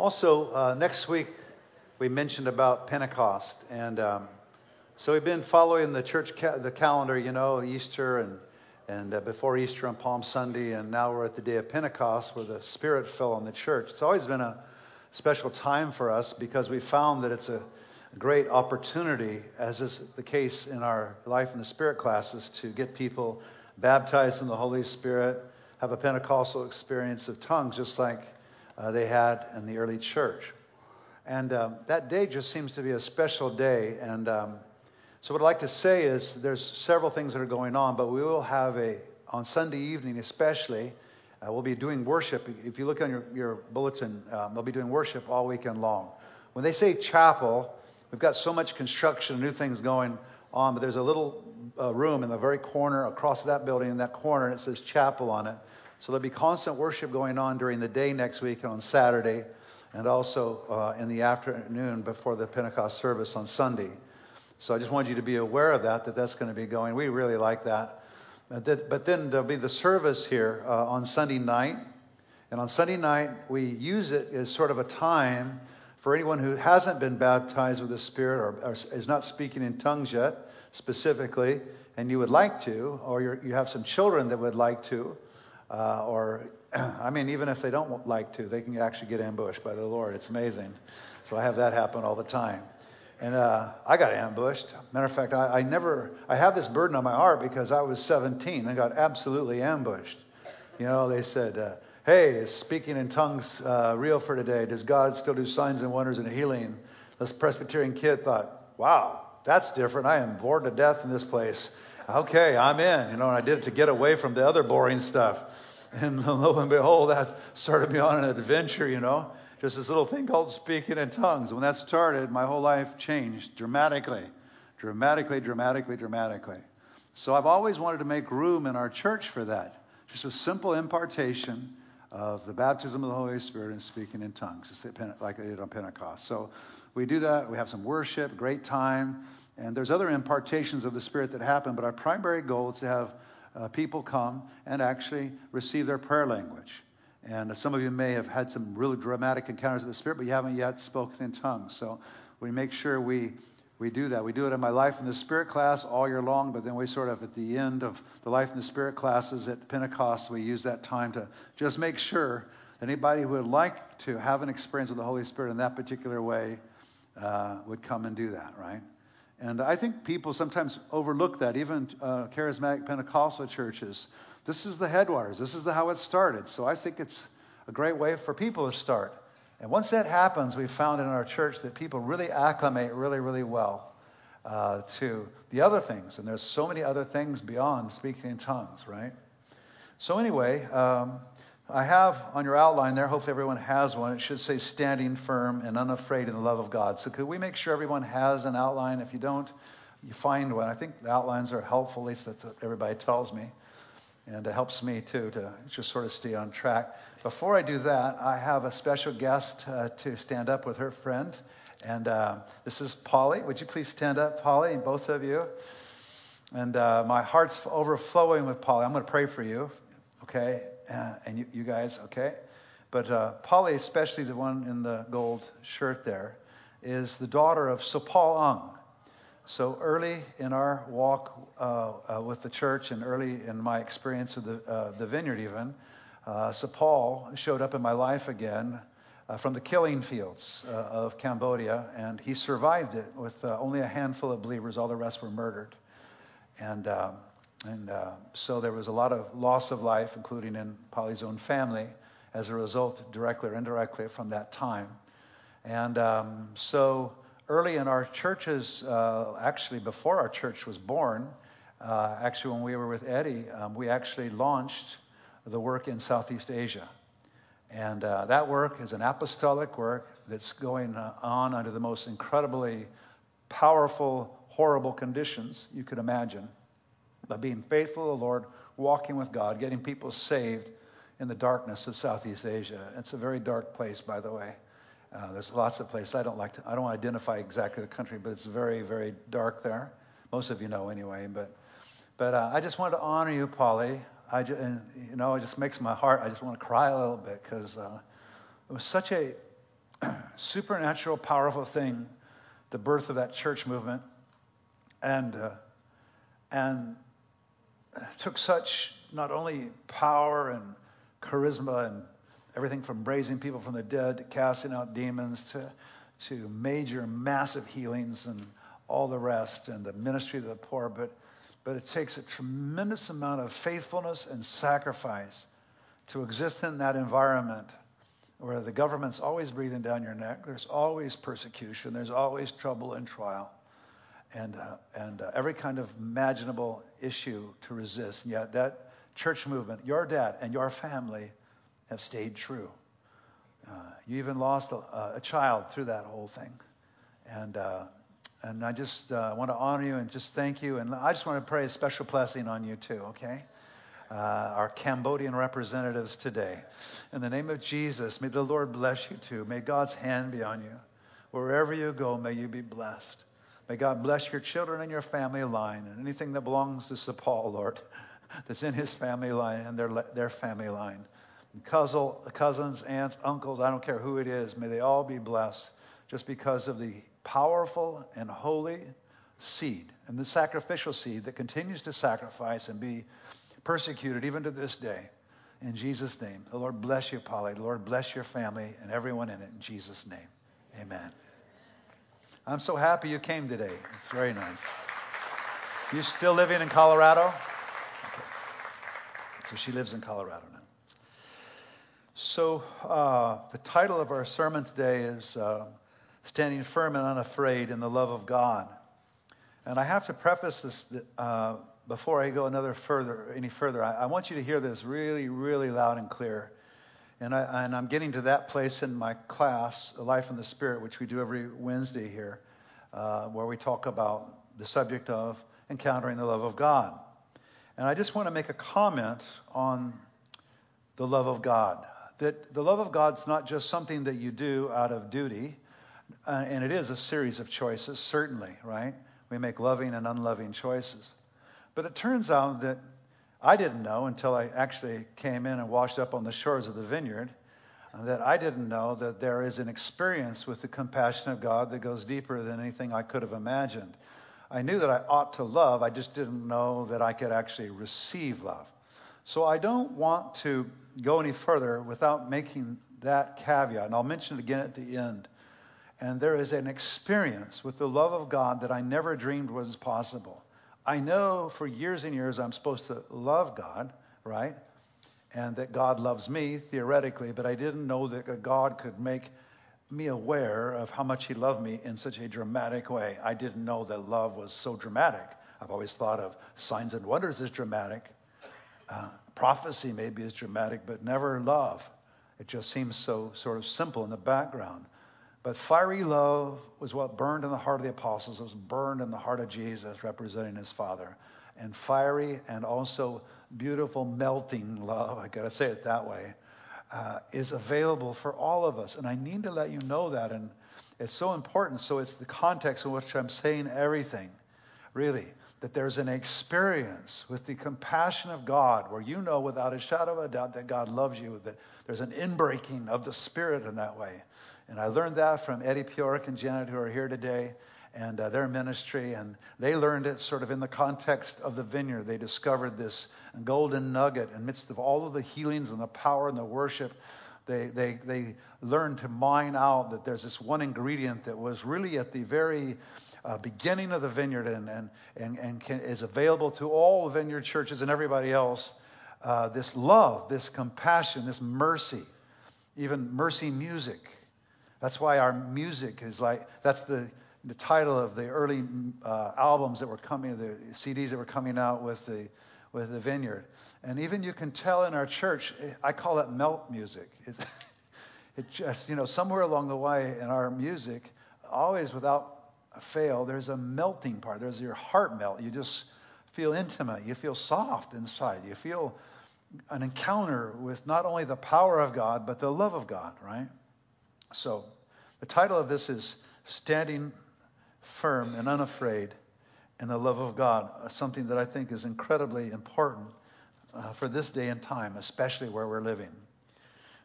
Also, uh, next week we mentioned about Pentecost, and um, so we've been following the church ca- the calendar, you know, Easter and and uh, before Easter on Palm Sunday, and now we're at the day of Pentecost where the Spirit fell on the church. It's always been a special time for us because we found that it's a great opportunity, as is the case in our life in the Spirit classes, to get people baptized in the Holy Spirit, have a Pentecostal experience of tongues, just like uh, they had in the early church. And um, that day just seems to be a special day. And um, so, what I'd like to say is there's several things that are going on, but we will have a, on Sunday evening especially, uh, we'll be doing worship. If you look on your, your bulletin, um, they'll be doing worship all weekend long. When they say chapel, we've got so much construction, and new things going on, but there's a little uh, room in the very corner across that building, in that corner, and it says chapel on it. So there'll be constant worship going on during the day next week on Saturday, and also uh, in the afternoon before the Pentecost service on Sunday. So I just wanted you to be aware of that, that that's going to be going. We really like that. But then there'll be the service here uh, on Sunday night. And on Sunday night, we use it as sort of a time for anyone who hasn't been baptized with the Spirit or, or is not speaking in tongues yet, specifically, and you would like to, or you have some children that would like to, uh, or, I mean, even if they don't like to, they can actually get ambushed by the Lord. It's amazing. So I have that happen all the time. And uh, I got ambushed. Matter of fact, I, I, never, I have this burden on my heart because I was 17 and got absolutely ambushed. You know, they said, uh, hey, is speaking in tongues uh, real for today? Does God still do signs and wonders and healing? This Presbyterian kid thought, wow, that's different. I am bored to death in this place. Okay, I'm in. You know, and I did it to get away from the other boring stuff. And lo and behold, that started me on an adventure, you know. Just this little thing called speaking in tongues. When that started, my whole life changed dramatically. Dramatically, dramatically, dramatically. So I've always wanted to make room in our church for that. Just a simple impartation of the baptism of the Holy Spirit and speaking in tongues, just like they did on Pentecost. So we do that. We have some worship, great time. And there's other impartations of the Spirit that happen, but our primary goal is to have uh, people come and actually receive their prayer language. And some of you may have had some really dramatic encounters with the Spirit, but you haven't yet spoken in tongues. So we make sure we, we do that. We do it in my Life in the Spirit class all year long, but then we sort of, at the end of the Life in the Spirit classes at Pentecost, we use that time to just make sure that anybody who would like to have an experience with the Holy Spirit in that particular way uh, would come and do that, right? And I think people sometimes overlook that, even uh, charismatic Pentecostal churches. This is the headwaters. This is the, how it started. So I think it's a great way for people to start. And once that happens, we've found in our church that people really acclimate really, really well uh, to the other things. And there's so many other things beyond speaking in tongues, right? So anyway, um, I have on your outline there, hopefully everyone has one. It should say standing firm and unafraid in the love of God. So could we make sure everyone has an outline? If you don't, you find one. I think the outlines are helpful, at least that's what everybody tells me. And it helps me too to just sort of stay on track. Before I do that, I have a special guest uh, to stand up with her friend. And uh, this is Polly. Would you please stand up, Polly, both of you? And uh, my heart's overflowing with Polly. I'm going to pray for you, okay? Uh, and you, you, guys, okay? But uh, Polly, especially the one in the gold shirt there, is the daughter of Sir Paul Ung. So early in our walk uh, uh with the church and early in my experience with the, uh, the vineyard, even, uh, Sir Paul showed up in my life again from the killing fields of Cambodia, and he survived it with only a handful of believers. All the rest were murdered. And um, and uh, so there was a lot of loss of life, including in Polly's own family, as a result, directly or indirectly, from that time. And um, so early in our churches, uh, actually before our church was born, uh, actually when we were with Eddie, um, we actually launched the work in Southeast Asia. And uh, that work is an apostolic work that's going uh, on under the most incredibly powerful, horrible conditions you could imagine by being faithful to the Lord, walking with God, getting people saved in the darkness of Southeast Asia. It's a very dark place, by the way. Uh, there's lots of places. I don't like to, I don't identify exactly the country, but it's very, very dark there. Most of you know anyway. But, but uh, I just wanted to honor you, Polly. I just, and, you know, it just makes my heart. I just want to cry a little bit because uh, it was such a supernatural, powerful thing, the birth of that church movement. And, uh, and took such not only power and charisma and everything from raising people from the dead to casting out demons to, to major, massive healings and all the rest and the ministry of the poor. But, but it takes a tremendous amount of faithfulness and sacrifice to exist in that environment where the government's always breathing down your neck, there's always persecution, there's always trouble and trial, and, uh, and uh, every kind of imaginable issue to resist. And yet, that church movement, your dad and your family have stayed true. Uh, you even lost a, a, child through that whole thing. And, uh, and I just uh, want to honor you and just thank you. And I just want to pray a special blessing on you, too, okay? uh, our Cambodian representatives today. In the name of Jesus, may the Lord bless you too. May God's hand be on you. Wherever you go, may you be blessed. May God bless your children and your family line and anything that belongs to Sir Paul, Lord, that's in his family line and their, their family line. Cousin, cousins, aunts, uncles, I don't care who it is, may they all be blessed just because of the powerful and holy seed and the sacrificial seed that continues to sacrifice and be persecuted even to this day. In Jesus' name. The Lord bless you, Polly. The Lord bless your family and everyone in it. In Jesus' name. Amen. I'm so happy you came today. It's very nice. You still living in Colorado? Okay. So she lives in Colorado now. So uh, the title of our sermon today is uh, Standing Firm and Unafraid in the Love of God. And I have to preface this uh, before I go another further, any further, I, I, want you to hear this really, really loud and clear. And, I, and I'm getting to that place in my class, Life in the Spirit, which we do every Wednesday here, uh, where we talk about the subject of encountering the love of God. And I just want to make a comment on the love of God. That the love of God's not just something that you do out of duty, uh, and it is a series of choices, certainly, right? We make loving and unloving choices. But it turns out that I didn't know until I actually came in and washed up on the shores of the vineyard uh, that I didn't know that there is an experience with the compassion of God that goes deeper than anything I could have imagined. I knew that I ought to love, I just didn't know that I could actually receive love. So I don't want to go any further without making that caveat, and I'll mention it again at the end. And there is an experience with the love of God that I never dreamed was possible. I know for years and years I'm supposed to love God, right? And that God loves me theoretically, but I didn't know that God could make me aware of how much He loved me in such a dramatic way. I didn't know that love was so dramatic. I've always thought of signs and wonders as dramatic. Uh, prophecy maybe is dramatic, but never love. It just seems so sort of simple in the background. But fiery love was what burned in the heart of the apostles. It was burned in the heart of Jesus, representing his Father. And fiery and also beautiful melting love, I got to say it that way, uh, is available for all of us. And I need to let you know that. And it's so important. So it's the context in which I'm saying everything, really. That there's an experience with the compassion of God where you know without a shadow of a doubt that God loves you, that there's an inbreaking of the Spirit in that way. And I learned that from Eddie Piorek and Janet, who are here today, and uh, their ministry. And they learned it sort of in the context of the vineyard. They discovered this golden nugget amidst of all of the healings and the power and the worship. They, they, they learned to mine out that there's this one ingredient that was really at the very uh, beginning of the vineyard and, and, and, and can, is available to all vineyard churches and everybody else. Uh, this love, this compassion, this mercy, even mercy music. That's why our music is like, that's the, the title of the early uh, albums that were coming, the CDs that were coming out with the, with the vineyard. And even you can tell in our church, I call it melt music. It, it just, you know, somewhere along the way in our music, always without fail, there's a melting part. There's your heart melt. You just feel intimate. You feel soft inside. You feel an encounter with not only the power of God, but the love of God, right? So, the title of this is Standing Firm and Unafraid in the Love of God, uh, something that I think is incredibly important uh, for this day and time, especially where we're living.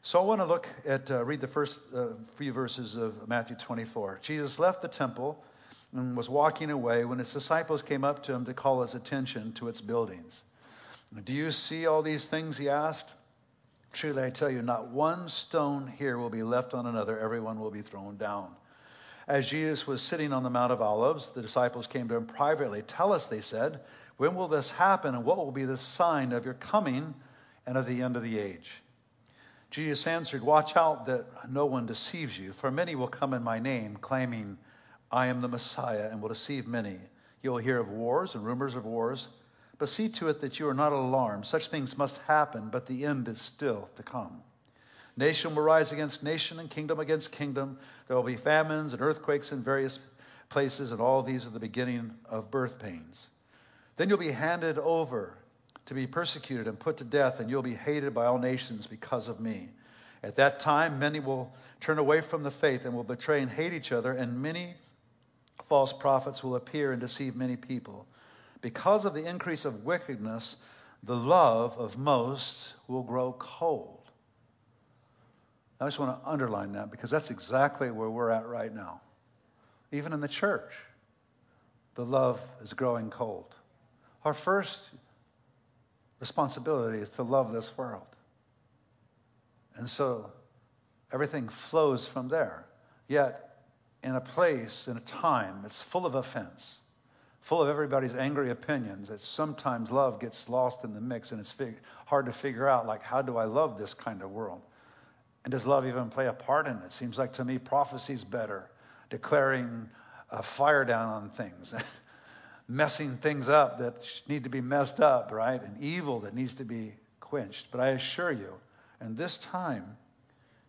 So I want to look at, uh, read the first uh, few verses of Matthew 24. Jesus left the temple and was walking away when his disciples came up to him to call his attention to its buildings. Do you see all these things? He asked. Truly, I tell you, not one stone here will be left on another, everyone will be thrown down. As Jesus was sitting on the Mount of Olives, the disciples came to him privately. Tell us, they said, when will this happen, and what will be the sign of your coming and of the end of the age? Jesus answered, Watch out that no one deceives you, for many will come in my name, claiming, I am the Messiah, and will deceive many. You will hear of wars and rumors of wars. But see to it that you are not alarmed. Such things must happen, but the end is still to come. Nation will rise against nation and kingdom against kingdom. There will be famines and earthquakes in various places, and all these are the beginning of birth pains. Then you'll be handed over to be persecuted and put to death, and you'll be hated by all nations because of me. At that time, many will turn away from the faith and will betray and hate each other, and many false prophets will appear and deceive many people. Because of the increase of wickedness, the love of most will grow cold. I just want to underline that because that's exactly where we're at right now. Even in the church, the love is growing cold. Our first responsibility is to love this world. And so everything flows from there. Yet, in a place, in a time, it's full of offense full of everybody's angry opinions that sometimes love gets lost in the mix and it's fig- hard to figure out like how do i love this kind of world? And does love even play a part in it? Seems like to me prophecy's better declaring a fire down on things messing things up that need to be messed up right? And evil that needs to be quenched. But i assure you and this time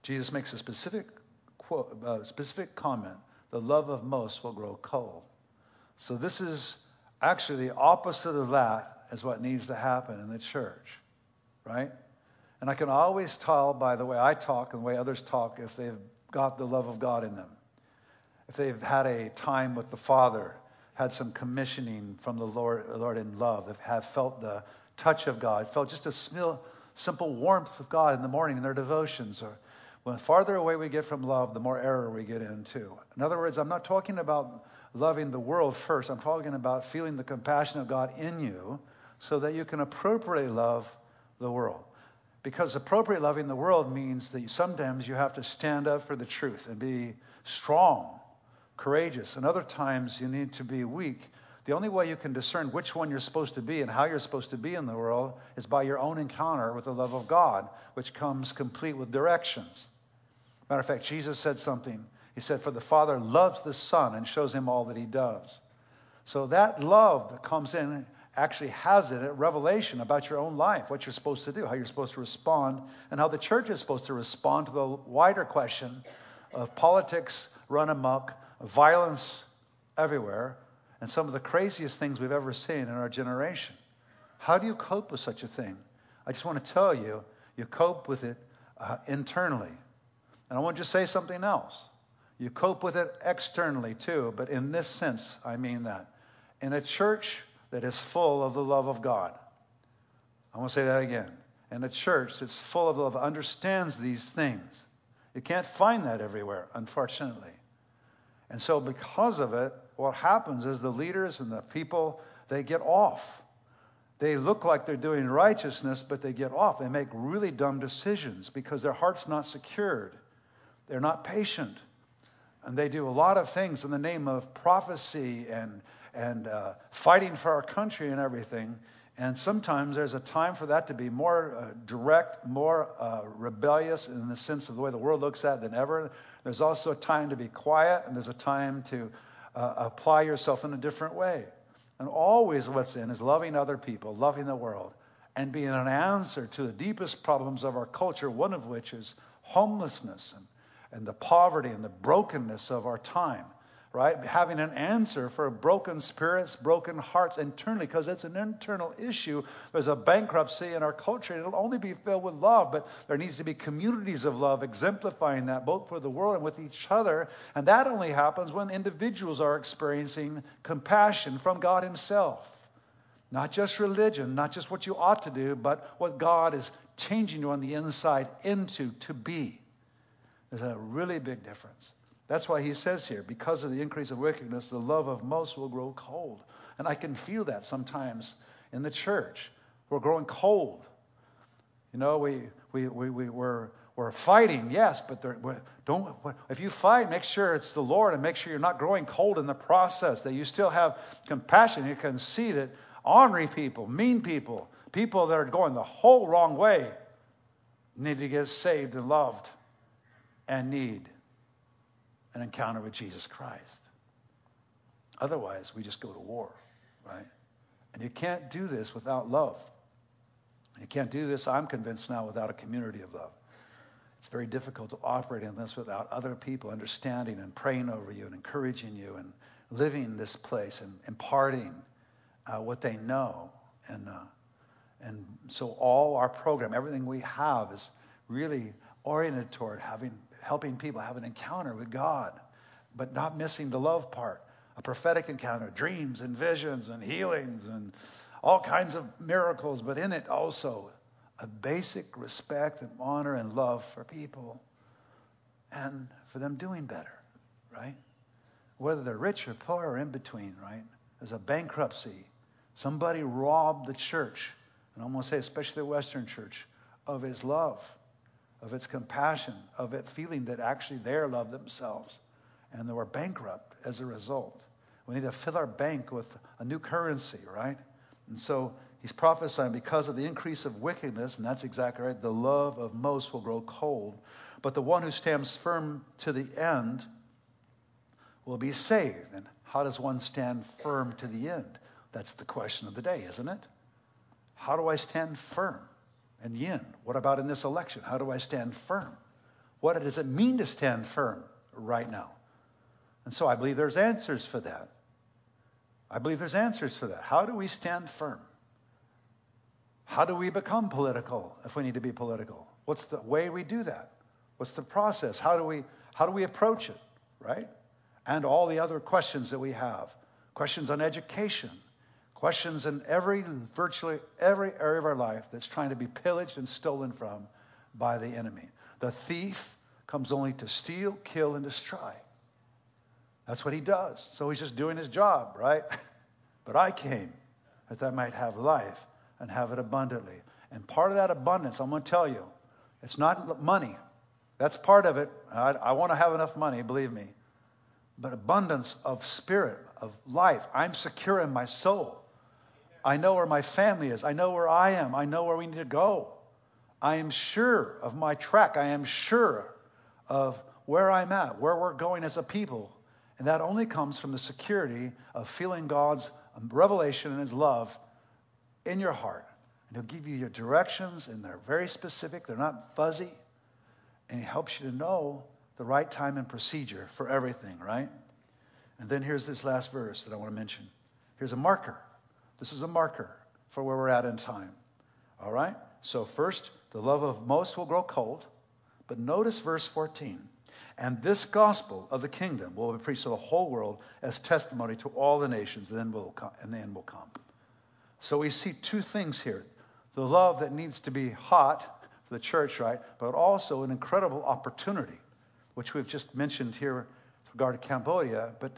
jesus makes a specific quote, uh, specific comment the love of most will grow cold so this is actually the opposite of that is what needs to happen in the church, right? And I can always tell by the way I talk and the way others talk if they've got the love of God in them. If they've had a time with the Father, had some commissioning from the Lord, Lord in love, have felt the touch of God, felt just a simple warmth of God in the morning in their devotions. Or when the farther away we get from love, the more error we get into. In other words, I'm not talking about loving the world first. I'm talking about feeling the compassion of God in you so that you can appropriately love the world. Because appropriate loving the world means that sometimes you have to stand up for the truth and be strong, courageous, and other times you need to be weak. The only way you can discern which one you're supposed to be and how you're supposed to be in the world is by your own encounter with the love of God, which comes complete with directions. Matter of fact, Jesus said something he said, For the Father loves the Son and shows him all that he does. So that love that comes in actually has it it revelation about your own life, what you're supposed to do, how you're supposed to respond, and how the church is supposed to respond to the wider question of politics run amok, violence everywhere, and some of the craziest things we've ever seen in our generation. How do you cope with such a thing? I just want to tell you, you cope with it uh, internally. And I want to just say something else. You cope with it externally too, but in this sense, I mean that. In a church that is full of the love of God, I want to say that again. In a church that's full of love, understands these things. You can't find that everywhere, unfortunately. And so, because of it, what happens is the leaders and the people, they get off. They look like they're doing righteousness, but they get off. They make really dumb decisions because their heart's not secured. They're not patient. And they do a lot of things in the name of prophecy and, and uh, fighting for our country and everything. And sometimes there's a time for that to be more uh, direct, more uh, rebellious in the sense of the way the world looks at it than ever. There's also a time to be quiet, and there's a time to uh, apply yourself in a different way. And always what's in is loving other people, loving the world, and being an answer to the deepest problems of our culture, one of which is homelessness and and the poverty and the brokenness of our time, right? Having an answer for broken spirits, broken hearts internally, because it's an internal issue. There's a bankruptcy in our culture, and it'll only be filled with love, but there needs to be communities of love exemplifying that, both for the world and with each other. And that only happens when individuals are experiencing compassion from God Himself. Not just religion, not just what you ought to do, but what God is changing you on the inside into to be. There's a really big difference. That's why he says here, because of the increase of wickedness, the love of most will grow cold. And I can feel that sometimes in the church. We're growing cold. You know, we, we, we, we, we're, we're fighting, yes, but don't, if you fight, make sure it's the Lord and make sure you're not growing cold in the process, that you still have compassion. You can see that ornery people, mean people, people that are going the whole wrong way need to get saved and loved and need an encounter with Jesus Christ. Otherwise, we just go to war, right? And you can't do this without love. You can't do this, I'm convinced now, without a community of love. It's very difficult to operate in this without other people understanding and praying over you and encouraging you and living this place and imparting uh, what they know. And, uh, and so all our program, everything we have is really oriented toward having, helping people have an encounter with God, but not missing the love part. A prophetic encounter, dreams and visions and healings and all kinds of miracles, but in it also a basic respect and honor and love for people and for them doing better, right? Whether they're rich or poor or in between, right? There's a bankruptcy. Somebody robbed the church, and I'm going to say especially the Western church, of his love, of its compassion, of it feeling that actually they're loved themselves. And they were bankrupt as a result. We need to fill our bank with a new currency, right? And so He's prophesying because of the increase of wickedness, and that's exactly right, the love of most will grow cold. But the one who stands firm to the end will be saved. And how does one stand firm to the end? That's the question of the day, isn't it? How do I stand firm in the end? What about in this election? How do I stand firm? What does it mean to stand firm right now? And so I believe there's answers for that. I believe there's answers for that. How do we stand firm? How do we become political if we need to be political? What's the way we do that? What's the process? How do we how do we approach it, right? And all the other questions that we have. Questions on education, questions in every virtually every area of our life that's trying to be pillaged and stolen from by the enemy. The thief comes only to steal, kill and destroy. That's what he does. So he's just doing his job, right? But I came that I might have life and have it abundantly. And part of that abundance, I'm going to tell you, it's not money. That's part of it. I, I want to have enough money, believe me. But abundance of spirit, of life. I'm secure in my soul. I know where my family is. I know where I am. I know where we need to go. I am sure of my track. I am sure of where I'm at, where we're going as a people. And that only comes from the security of feeling God's revelation and His love in your heart. And he'll give you your directions, and they're very specific, they're not fuzzy. And he helps you to know the right time and procedure for everything, right? And then here's this last verse that I want to mention. Here's a marker. This is a marker for where we're at in time. All right? So, first, the love of most will grow cold. But notice verse 14. And this gospel of the kingdom will be preached to the whole world as testimony to all the nations, and then will come, and the end will come. So we see two things here the love that needs to be hot for the church, right? But also an incredible opportunity, which we've just mentioned here with regard to Cambodia. But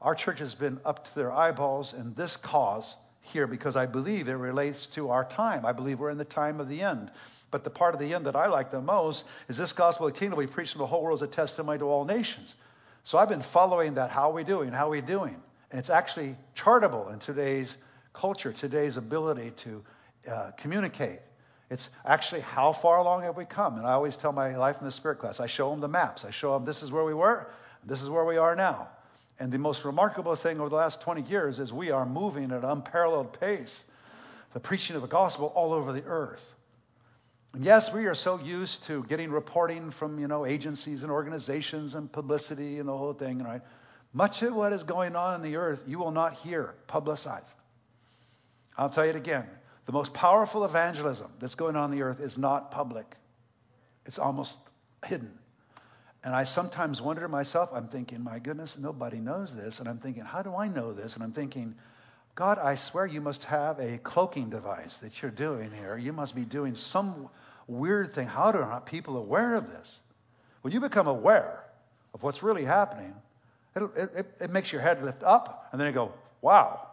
our church has been up to their eyeballs in this cause here because I believe it relates to our time. I believe we're in the time of the end. But the part of the end that I like the most is this gospel of the kingdom we preach to the whole world as a testimony to all nations. So I've been following that. How are we doing? How are we doing? And it's actually chartable in today's culture, today's ability to uh, communicate. It's actually how far along have we come? And I always tell my life in the spirit class, I show them the maps. I show them this is where we were, this is where we are now. And the most remarkable thing over the last 20 years is we are moving at an unparalleled pace, the preaching of the gospel all over the earth. And yes, we are so used to getting reporting from, you know, agencies and organizations and publicity and the whole thing, right? Much of what is going on in the earth you will not hear publicized. I'll tell you it again. The most powerful evangelism that's going on, on the earth is not public. It's almost hidden. And I sometimes wonder to myself, I'm thinking, my goodness, nobody knows this. And I'm thinking, how do I know this? And I'm thinking, God, I swear you must have a cloaking device that you're doing here. You must be doing some weird thing. How are not people aware of this? When you become aware of what's really happening, it, it, it makes your head lift up, and then you go, wow,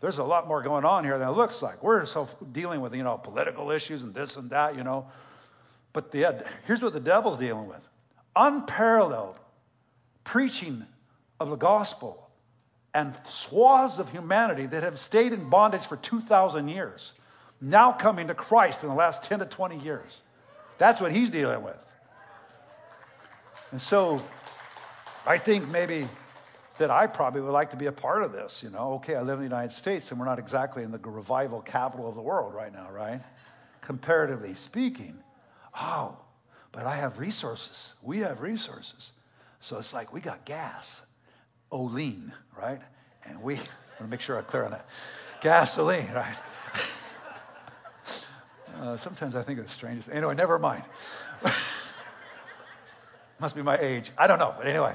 there's a lot more going on here than it looks like. We're so dealing with, you know, political issues and this and that, you know. But the, uh, here's what the devil's dealing with unparalleled preaching of the gospel and swaths of humanity that have stayed in bondage for 2,000 years, now coming to Christ in the last 10 to 20 years. That's what he's dealing with. And so I think maybe that I probably would like to be a part of this. You know, okay, I live in the United States and we're not exactly in the revival capital of the world right now, right? Comparatively speaking. Oh, but I have resources. We have resources. So it's like we got gas, Olean, right? And we, I want to make sure I'm clear on that. Gasoline, right? Uh, sometimes I think of the strangest. Anyway, never mind. Must be my age. I don't know. But anyway.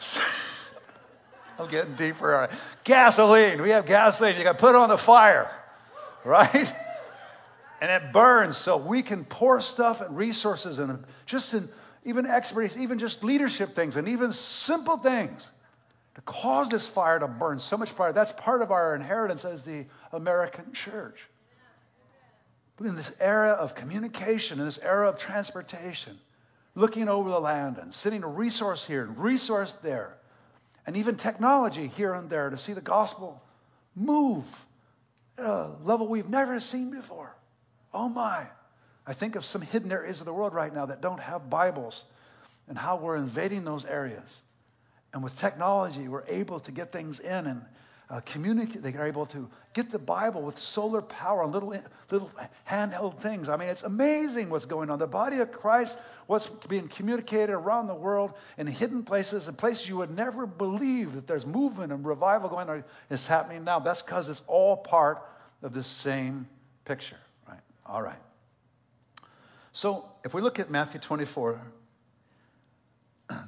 I'm getting deeper. Gasoline. We have gasoline. You got to put it on the fire, right? And it burns so we can pour stuff and resources and just in even expertise, even just leadership things and even simple things to cause this fire to burn so much fire. That's part of our inheritance as the American church. In this era of communication, in this era of transportation, looking over the land and sending a resource here and resource there, and even technology here and there to see the gospel move at a level we've never seen before. Oh my. I think of some hidden areas of the world right now that don't have Bibles and how we're invading those areas. And with technology, we're able to get things in and uh, communicate. They are able to get the Bible with solar power on little, little handheld things. I mean, it's amazing what's going on. The body of Christ, what's being communicated around the world in hidden places and places you would never believe that there's movement and revival going on is happening now. That's because it's all part of the same picture? All right. So if we look at Matthew 24,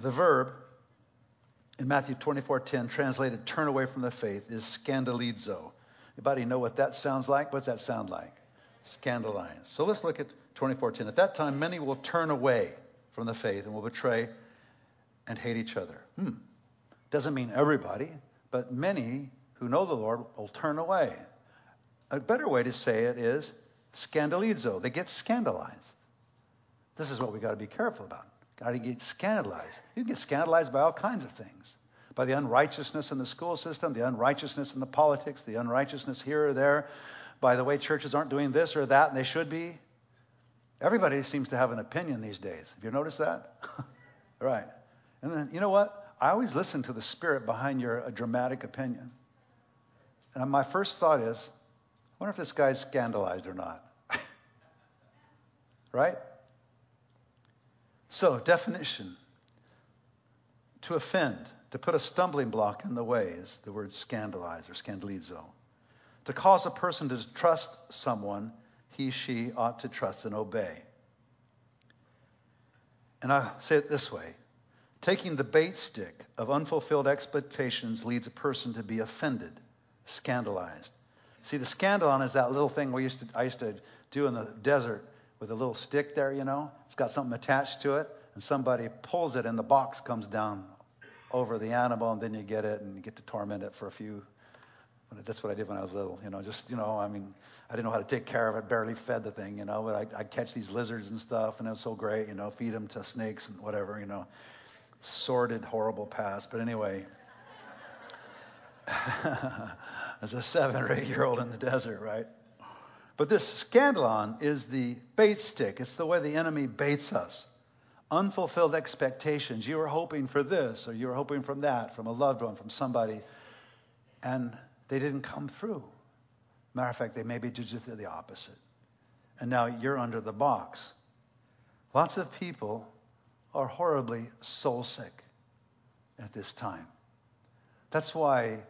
the verb in Matthew 24:10, translated "turn away from the faith," is scandalizo. Anybody know what that sounds like? What's that sound like? Scandalize. So let's look at 24:10. At that time, many will turn away from the faith and will betray and hate each other. Hmm. Doesn't mean everybody, but many who know the Lord will turn away. A better way to say it is scandalizo. They get scandalized. This is what we got to be careful about. Got to get scandalized. You get scandalized by all kinds of things by the unrighteousness in the school system, the unrighteousness in the politics, the unrighteousness here or there, by the way churches aren't doing this or that, and they should be. Everybody seems to have an opinion these days. Have you noticed that? right. And then, you know what? I always listen to the spirit behind your uh, dramatic opinion. And my first thought is, wonder if this guy's scandalized or not. right? So, definition to offend, to put a stumbling block in the way is the word scandalize or scandalizo. To cause a person to trust someone he, she ought to trust and obey. And I say it this way taking the bait stick of unfulfilled expectations leads a person to be offended, scandalized. See, the scandalon is that little thing we used to, I used to do in the desert with a little stick there, you know. It's got something attached to it, and somebody pulls it, and the box comes down over the animal, and then you get it, and you get to torment it for a few. That's what I did when I was little, you know. Just, you know, I mean, I didn't know how to take care of it, barely fed the thing, you know. But I, I'd catch these lizards and stuff, and it was so great, you know. Feed them to snakes and whatever, you know. Sordid, horrible past, but anyway. As a seven or eight year old in the desert, right? But this scandalon is the bait stick. It's the way the enemy baits us. Unfulfilled expectations. You were hoping for this, or you were hoping from that, from a loved one, from somebody, and they didn't come through. Matter of fact, they maybe did the opposite. And now you're under the box. Lots of people are horribly soul sick at this time. That's why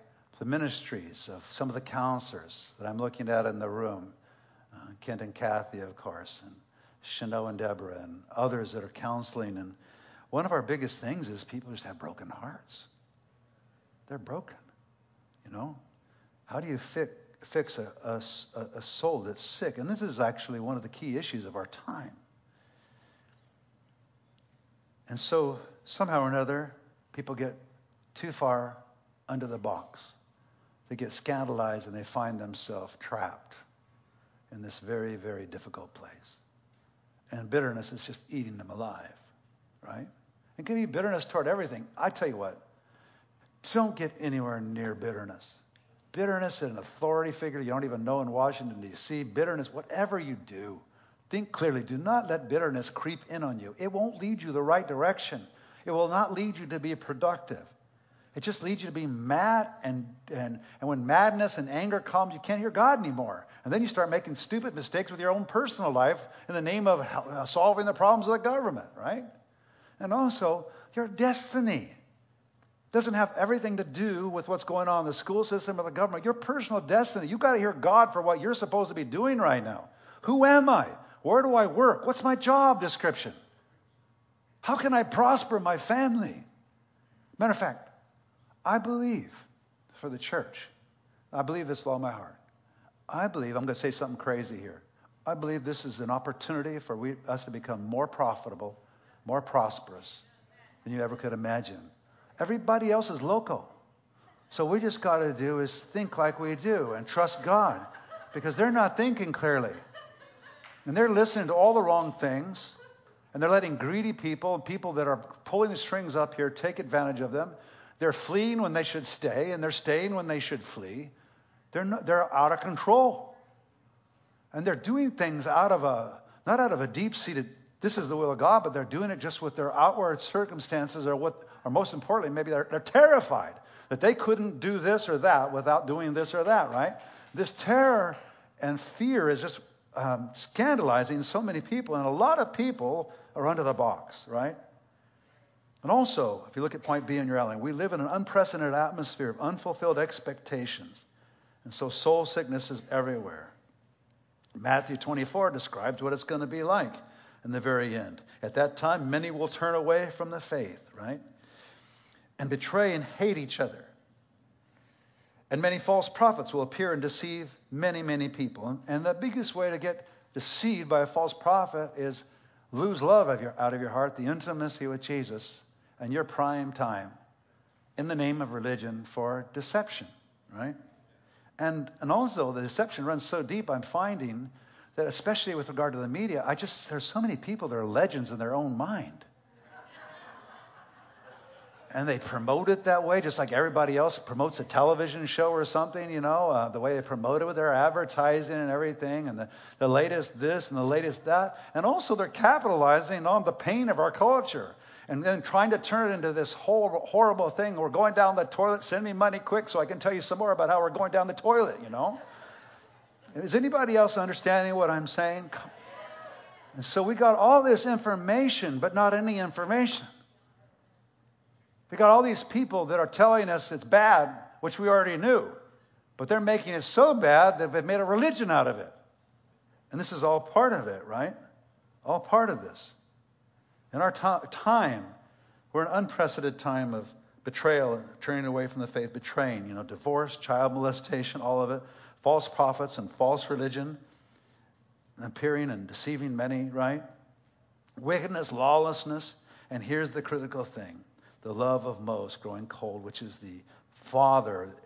the ministries of some of the counselors that I'm looking at in the room uh, Kent and Kathy, of course, and Chanel and Deborah, and others that are counseling. And one of our biggest things is people just have broken hearts. They're broken. You know, how do you fix fix a, a, a soul that's sick. And this is actually one of the key issues of our time. And so, somehow or another, people get too far under the box. They get scandalized and they find themselves trapped in this very, very difficult place. And bitterness is just eating them alive, right? It can be bitterness toward everything. I tell you what, don't get anywhere near bitterness. Bitterness and an authority figure you don't even know in Washington, D.C., bitterness, whatever you do, think clearly. Do not let bitterness creep in on you. It won't lead you the right direction, it will not lead you to be productive. It just leads you to be mad, and, and, and when madness and anger comes, you can't hear God anymore. And then you start making stupid mistakes with your own personal life in the name of uh, solving the problems of the government, right? And also, your destiny doesn't have everything to do with what's going on in the school system or the government. Your personal destiny, you've got to hear God for what you're supposed to be doing right now. Who am I? Where do I work? What's my job description? How can I prosper my family? Matter of fact, I believe for the church, I believe this with all my heart. I believe, I'm going to say something crazy here. I believe this is an opportunity for we, us to become more profitable, more prosperous than you ever could imagine. Everybody else is loco. So we just got to do is think like we do and trust God because they're not thinking clearly. And they're listening to all the wrong things. And they're letting greedy people people that are pulling the strings up here take advantage of them. They're fleeing when they should stay, and they're staying when they should flee. They're, they're out of control. And they're doing things out of a, not out of a deep seated, this is the will of God, but they're doing it just with their outward circumstances or what, or most importantly, maybe they're, they're terrified that they couldn't do this or that without doing this or that, right? This terror and fear is just um, scandalizing so many people, and a lot of people are under the box, right? And also, if you look at point B in your outline, we live in an unprecedented atmosphere of unfulfilled expectations. And so soul sickness is everywhere. Matthew 24 describes what it's going to be like in the very end. At that time, many will turn away from the faith, right? And betray and hate each other. And many false prophets will appear and deceive many, many people. And the biggest way to get deceived by a false prophet is lose love of your, out of your heart, the intimacy with Jesus, and your prime time in the name of religion for deception, right? And, and also, the deception runs so deep, I'm finding that, especially with regard to the media, I just, there's so many people that are legends in their own mind and they promote it that way, just like everybody else promotes a television show or something, you know, uh, the way they promote it with their advertising and everything, and the, the latest this and the latest that. And also, they're capitalizing on the pain of our culture and then trying to turn it into this horrible, horrible thing. We're going down the toilet, send me money quick so I can tell you some more about how we're going down the toilet, you know. Is anybody else understanding what I'm saying? And so we got all this information, but not any information. We got all these people that are telling us it's bad, which we already knew, but they're making it so bad that they've made a religion out of it. And this is all part of it, right? All part of this. In our t- time, we're in an unprecedented time of betrayal, turning away from the faith, betraying, you know, divorce, child molestation, all of it, false prophets and false religion, appearing and deceiving many, right? Wickedness, lawlessness, and here's the critical thing the love of most growing cold, which is the father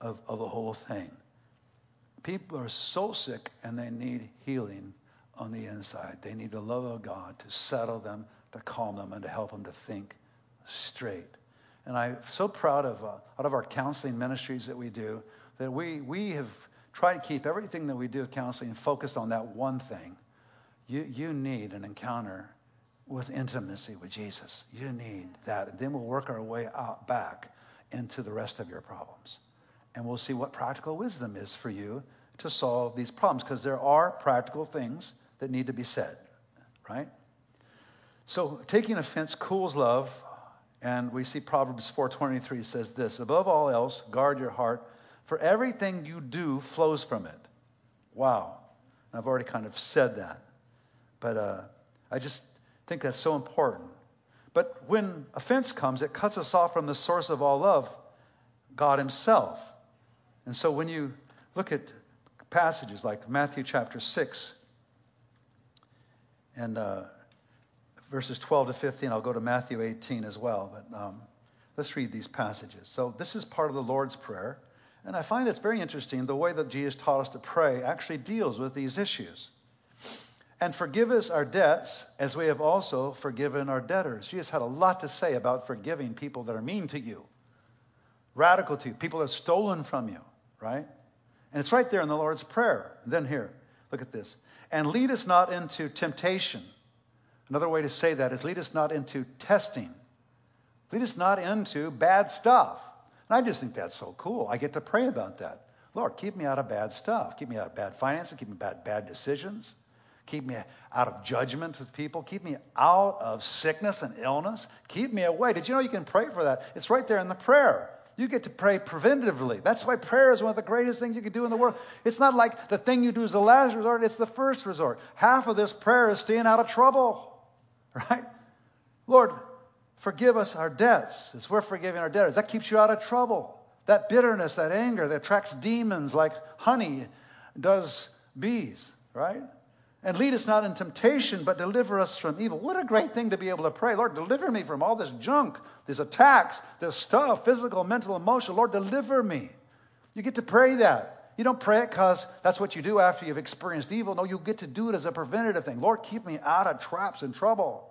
of, of the whole thing. People are so sick and they need healing on the inside. They need the love of God to settle them, to calm them, and to help them to think straight. And I'm so proud of uh, out of our counseling ministries that we do that we we have tried to keep everything that we do with counseling focused on that one thing. You you need an encounter with intimacy with Jesus. You need that. Then we'll work our way out back into the rest of your problems. And we'll see what practical wisdom is for you to solve these problems because there are practical things that need to be said, right? So taking offense cools love, and we see Proverbs 4:23 says this, above all else, guard your heart, for everything you do flows from it. Wow. I've already kind of said that. But uh, I just think that's so important. But when offense comes, it cuts us off from the source of all love, God Himself. And so when you look at passages like Matthew chapter 6 and uh, verses 12 to 15. I'll go to Matthew 18 as well, but um, let's read these passages. So, this is part of the Lord's Prayer. And I find it's very interesting the way that Jesus taught us to pray actually deals with these issues. And forgive us our debts as we have also forgiven our debtors. Jesus had a lot to say about forgiving people that are mean to you, radical to you, people that have stolen from you, right? And it's right there in the Lord's Prayer. And then here, look at this. And lead us not into temptation. Another way to say that is lead us not into testing. Lead us not into bad stuff. And I just think that's so cool. I get to pray about that. Lord, keep me out of bad stuff. Keep me out of bad finances. Keep me out of bad decisions. Keep me out of judgment with people. Keep me out of sickness and illness. Keep me away. Did you know you can pray for that? It's right there in the prayer. You get to pray preventively. That's why prayer is one of the greatest things you can do in the world. It's not like the thing you do is the last resort, it's the first resort. Half of this prayer is staying out of trouble, right? Lord, forgive us our debts as we're forgiving our debtors. That keeps you out of trouble. That bitterness, that anger that attracts demons like honey does bees, right? And lead us not in temptation, but deliver us from evil. What a great thing to be able to pray. Lord, deliver me from all this junk, these attacks, this stuff, physical, mental, emotional. Lord, deliver me. You get to pray that. You don't pray it because that's what you do after you've experienced evil. No, you get to do it as a preventative thing. Lord, keep me out of traps and trouble.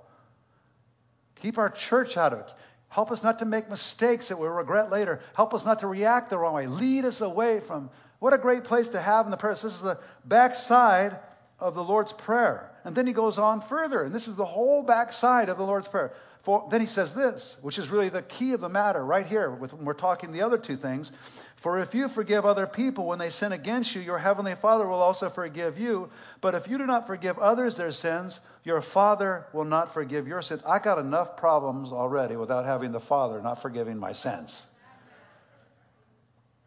Keep our church out of it. Help us not to make mistakes that we'll regret later. Help us not to react the wrong way. Lead us away from what a great place to have in the prayers. This is the backside of the Lord's Prayer. And then he goes on further, and this is the whole backside of the Lord's Prayer. For, then he says this, which is really the key of the matter right here with, when we're talking the other two things. For if you forgive other people when they sin against you, your heavenly Father will also forgive you. But if you do not forgive others their sins, your Father will not forgive your sins. I got enough problems already without having the Father not forgiving my sins.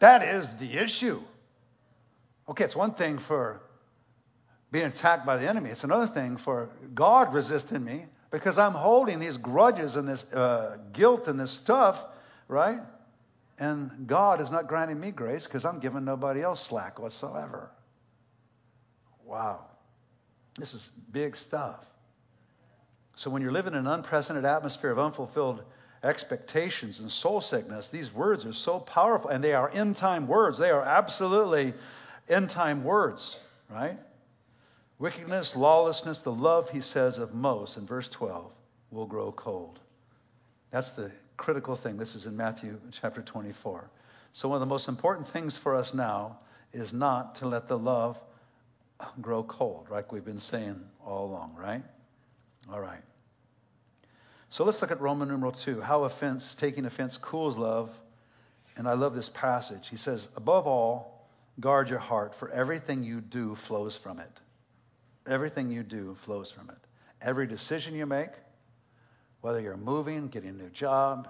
That is the issue. Okay, it's one thing for being attacked by the enemy. It's another thing for God resisting me because I'm holding these grudges and this uh, guilt and this stuff, right? And God is not granting me grace because I'm giving nobody else slack whatsoever. Wow. This is big stuff. So when you're living in an unprecedented atmosphere of unfulfilled expectations and soul sickness, these words are so powerful and they are end time words. They are absolutely end time words, right? Wickedness, lawlessness, the love, he says, of most, in verse 12, will grow cold. That's the critical thing. This is in Matthew chapter 24. So, one of the most important things for us now is not to let the love grow cold, like we've been saying all along, right? All right. So let's look at Roman numeral 2, how offense, taking offense cools love. And I love this passage. He says, Above all, guard your heart, for everything you do flows from it. Everything you do flows from it. Every decision you make, whether you're moving, getting a new job,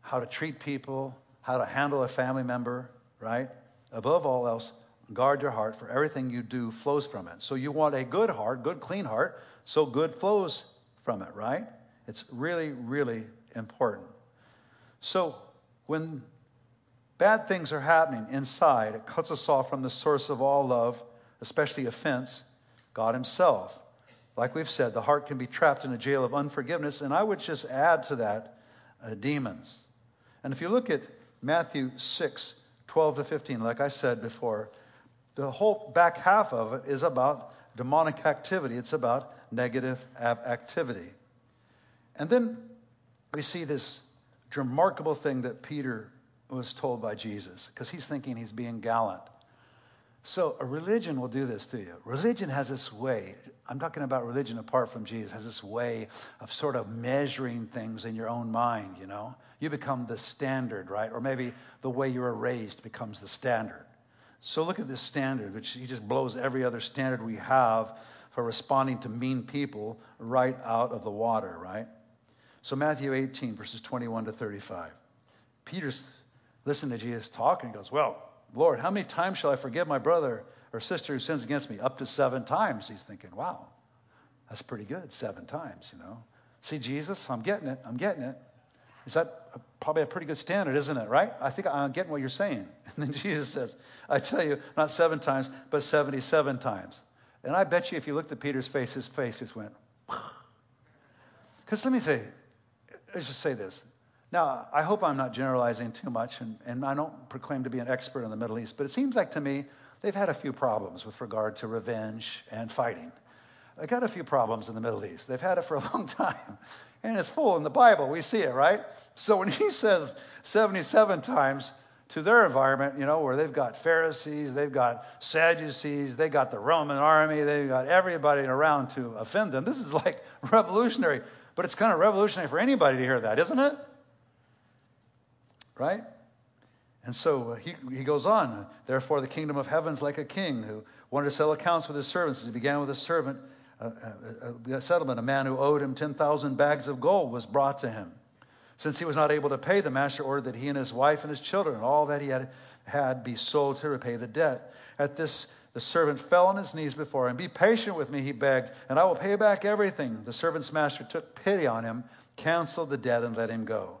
how to treat people, how to handle a family member, right? Above all else, guard your heart, for everything you do flows from it. So you want a good heart, good, clean heart, so good flows from it, right? It's really, really important. So when bad things are happening inside, it cuts us off from the source of all love, especially offense, God Himself. Like we've said, the heart can be trapped in a jail of unforgiveness, and I would just add to that uh, demons. And if you look at Matthew 6, 12 to 15, like I said before, the whole back half of it is about demonic activity, it's about negative activity. And then we see this remarkable thing that Peter was told by Jesus, because he's thinking he's being gallant. So a religion will do this to you. Religion has this way. I'm talking about religion apart from Jesus. Has this way of sort of measuring things in your own mind. You know, you become the standard, right? Or maybe the way you were raised becomes the standard. So look at this standard, which he just blows every other standard we have for responding to mean people right out of the water, right? So Matthew 18 verses 21 to 35. Peter's listening to Jesus talk and he goes, well Lord, how many times shall I forgive my brother or sister who sins against me? Up to seven times. He's thinking, wow, that's pretty good, seven times, you know. See, Jesus, I'm getting it. I'm getting it. Is that a, probably a pretty good standard, isn't it, right? I think I'm getting what you're saying. And then Jesus says, I tell you, not seven times, but 77 times. And I bet you if you looked at Peter's face, his face just went, because let me say, let's just say this. Now, I hope I'm not generalizing too much, and, and I don't proclaim to be an expert in the Middle East, but it seems like to me they've had a few problems with regard to revenge and fighting. They've got a few problems in the Middle East. They've had it for a long time. And it's full in the Bible. We see it, right? So when he says 77 times to their environment, you know, where they've got Pharisees, they've got Sadducees, they've got the Roman army, they've got everybody around to offend them. This is like revolutionary. But it's kind of revolutionary for anybody to hear that, isn't it? Right? And so uh, he, he goes on. Therefore, the kingdom of heaven's like a king who wanted to settle accounts with his servants. He began with a servant, a, a, a settlement. A man who owed him 10,000 bags of gold was brought to him. Since he was not able to pay, the master ordered that he and his wife and his children and all that he had had be sold to repay the debt. At this, the servant fell on his knees before him. Be patient with me, he begged, and I will pay back everything. The servant's master took pity on him, canceled the debt, and let him go.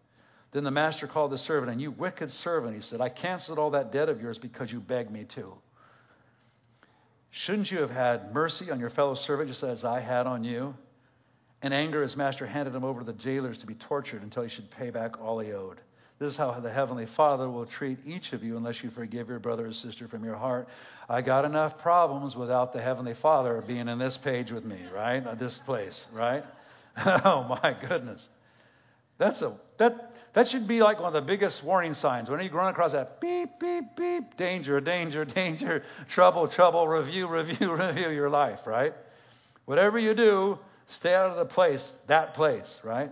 Then the master called the servant, and you wicked servant, he said, I canceled all that debt of yours because you begged me to. Shouldn't you have had mercy on your fellow servant just as I had on you? In anger, his master handed him over to the jailers to be tortured until he should pay back all he owed. This is how the Heavenly Father will treat each of you unless you forgive your brother or sister from your heart. I got enough problems without the Heavenly Father being in this page with me, right? This place, right? oh my goodness. That's a that that should be like one of the biggest warning signs. Whenever you run across that beep, beep, beep, danger, danger, danger, trouble, trouble, review, review, review your life, right? Whatever you do, stay out of the place, that place, right?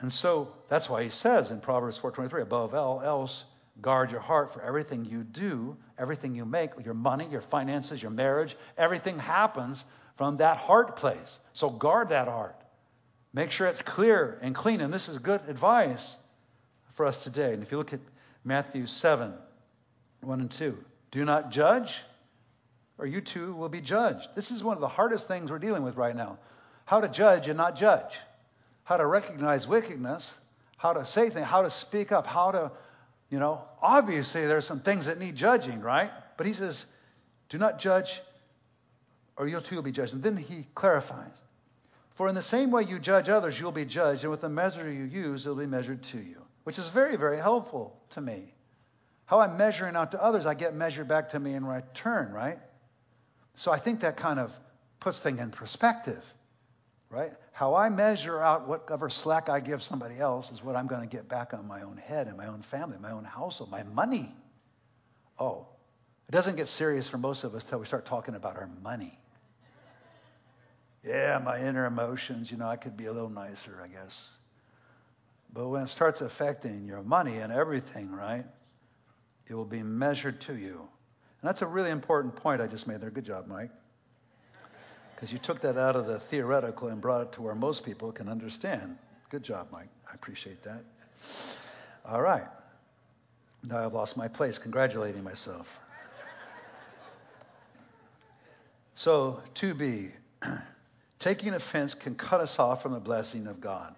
And so that's why he says in Proverbs 4:23, above all else, guard your heart for everything you do, everything you make, your money, your finances, your marriage, everything happens from that heart place. So guard that heart. Make sure it's clear and clean. And this is good advice for us today. And if you look at Matthew 7 1 and 2, do not judge, or you too will be judged. This is one of the hardest things we're dealing with right now. How to judge and not judge. How to recognize wickedness, how to say things, how to speak up, how to, you know, obviously there's some things that need judging, right? But he says, do not judge, or you too will be judged. And then he clarifies for in the same way you judge others, you'll be judged, and with the measure you use, it'll be measured to you, which is very, very helpful to me. How I'm measuring out to others, I get measured back to me in return, right? So I think that kind of puts things in perspective, right? How I measure out whatever slack I give somebody else is what I'm going to get back on my own head and my own family, my own household, my money. Oh, it doesn't get serious for most of us till we start talking about our money. Yeah, my inner emotions, you know, I could be a little nicer, I guess. But when it starts affecting your money and everything, right, it will be measured to you. And that's a really important point I just made there. Good job, Mike. Because you took that out of the theoretical and brought it to where most people can understand. Good job, Mike. I appreciate that. All right. Now I've lost my place congratulating myself. So, to be taking offense can cut us off from the blessing of God.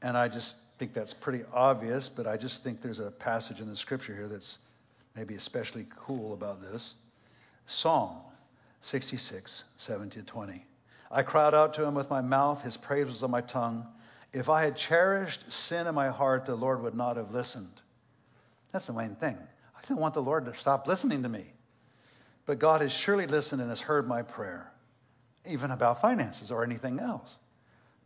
And I just think that's pretty obvious, but I just think there's a passage in the scripture here that's maybe especially cool about this. Psalm 66, 17 to 20. I cried out to him with my mouth, his praise was on my tongue. If I had cherished sin in my heart, the Lord would not have listened. That's the main thing. I didn't want the Lord to stop listening to me. But God has surely listened and has heard my prayer even about finances or anything else.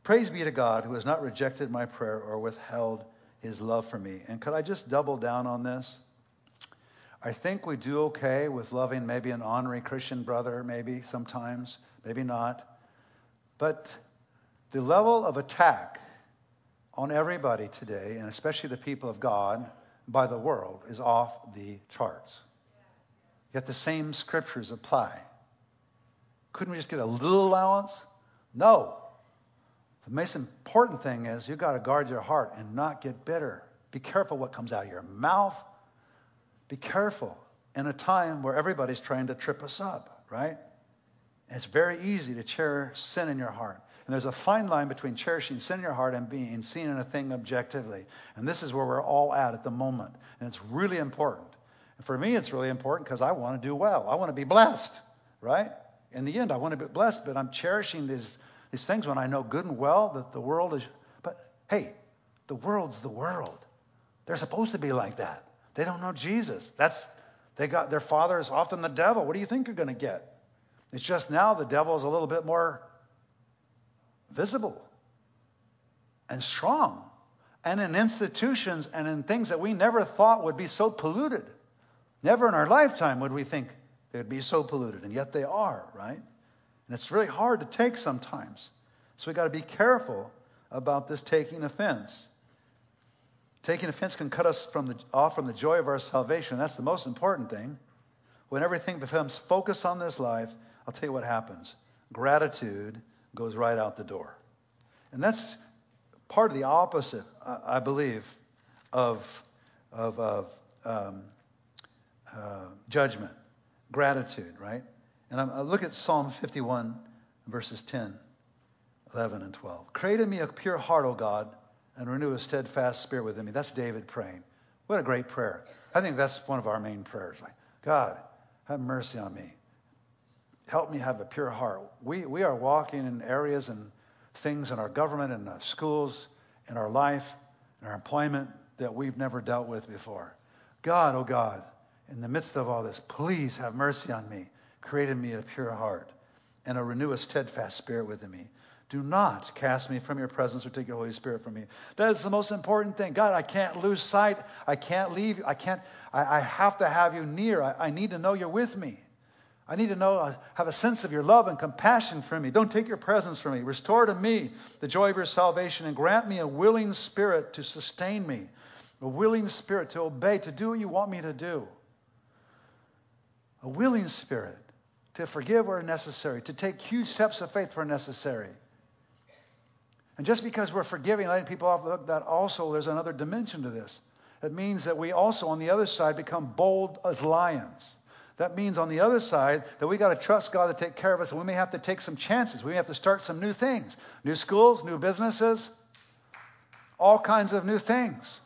Praise be to God who has not rejected my prayer or withheld his love for me. And could I just double down on this? I think we do okay with loving maybe an honorary Christian brother, maybe sometimes, maybe not. But the level of attack on everybody today, and especially the people of God, by the world is off the charts. Yet the same scriptures apply. Couldn't we just get a little allowance? No. The most important thing is you've got to guard your heart and not get bitter. Be careful what comes out of your mouth. Be careful in a time where everybody's trying to trip us up, right? And it's very easy to cherish sin in your heart. And there's a fine line between cherishing sin in your heart and being seen in a thing objectively. And this is where we're all at at the moment. And it's really important. And for me, it's really important because I want to do well. I want to be blessed, right? In the end, I want to be blessed, but I'm cherishing these, these things when I know good and well that the world is. But hey, the world's the world. They're supposed to be like that. They don't know Jesus. That's they got their father is often the devil. What do you think you're going to get? It's just now the devil is a little bit more visible and strong and in institutions and in things that we never thought would be so polluted. Never in our lifetime would we think they would be so polluted, and yet they are, right? And it's really hard to take sometimes. So we've got to be careful about this taking offense. Taking offense can cut us from the, off from the joy of our salvation. That's the most important thing. When everything becomes focused on this life, I'll tell you what happens. Gratitude goes right out the door. And that's part of the opposite, I believe, of, of, of um, uh, judgment, gratitude, right? And I uh, look at Psalm 51, verses 10, 11, and 12. Create in me a pure heart, O God, and renew a steadfast spirit within me. That's David praying. What a great prayer. I think that's one of our main prayers. God, have mercy on me help me have a pure heart. We, we are walking in areas and things in our government and our schools, in our life, in our employment that we've never dealt with before. God, oh God, in the midst of all this, please have mercy on me. Create in me a pure heart and a renew a steadfast spirit within me. Do not cast me from your presence or take your Holy Spirit from me. That is the most important thing. God, I can't lose sight. I can't leave. I can't, I, I have to have you near. I, I need to know you're with me. I need to know, uh, have a sense of your love and compassion for me. Don't take your presence from me. Restore to me the joy of your salvation and grant me a willing spirit to sustain me, a willing spirit to obey, to do what you want me to do. A willing spirit to forgive where necessary, to take huge steps of faith where necessary. And just because we're forgiving, letting people off the hook, that also there's another dimension to this. It means that we also, on the other side, become bold as lions. That means on the other side that we got to trust God to take care of us, and we may have to take some chances. We may have to start some new things new schools, new businesses, all kinds of new things.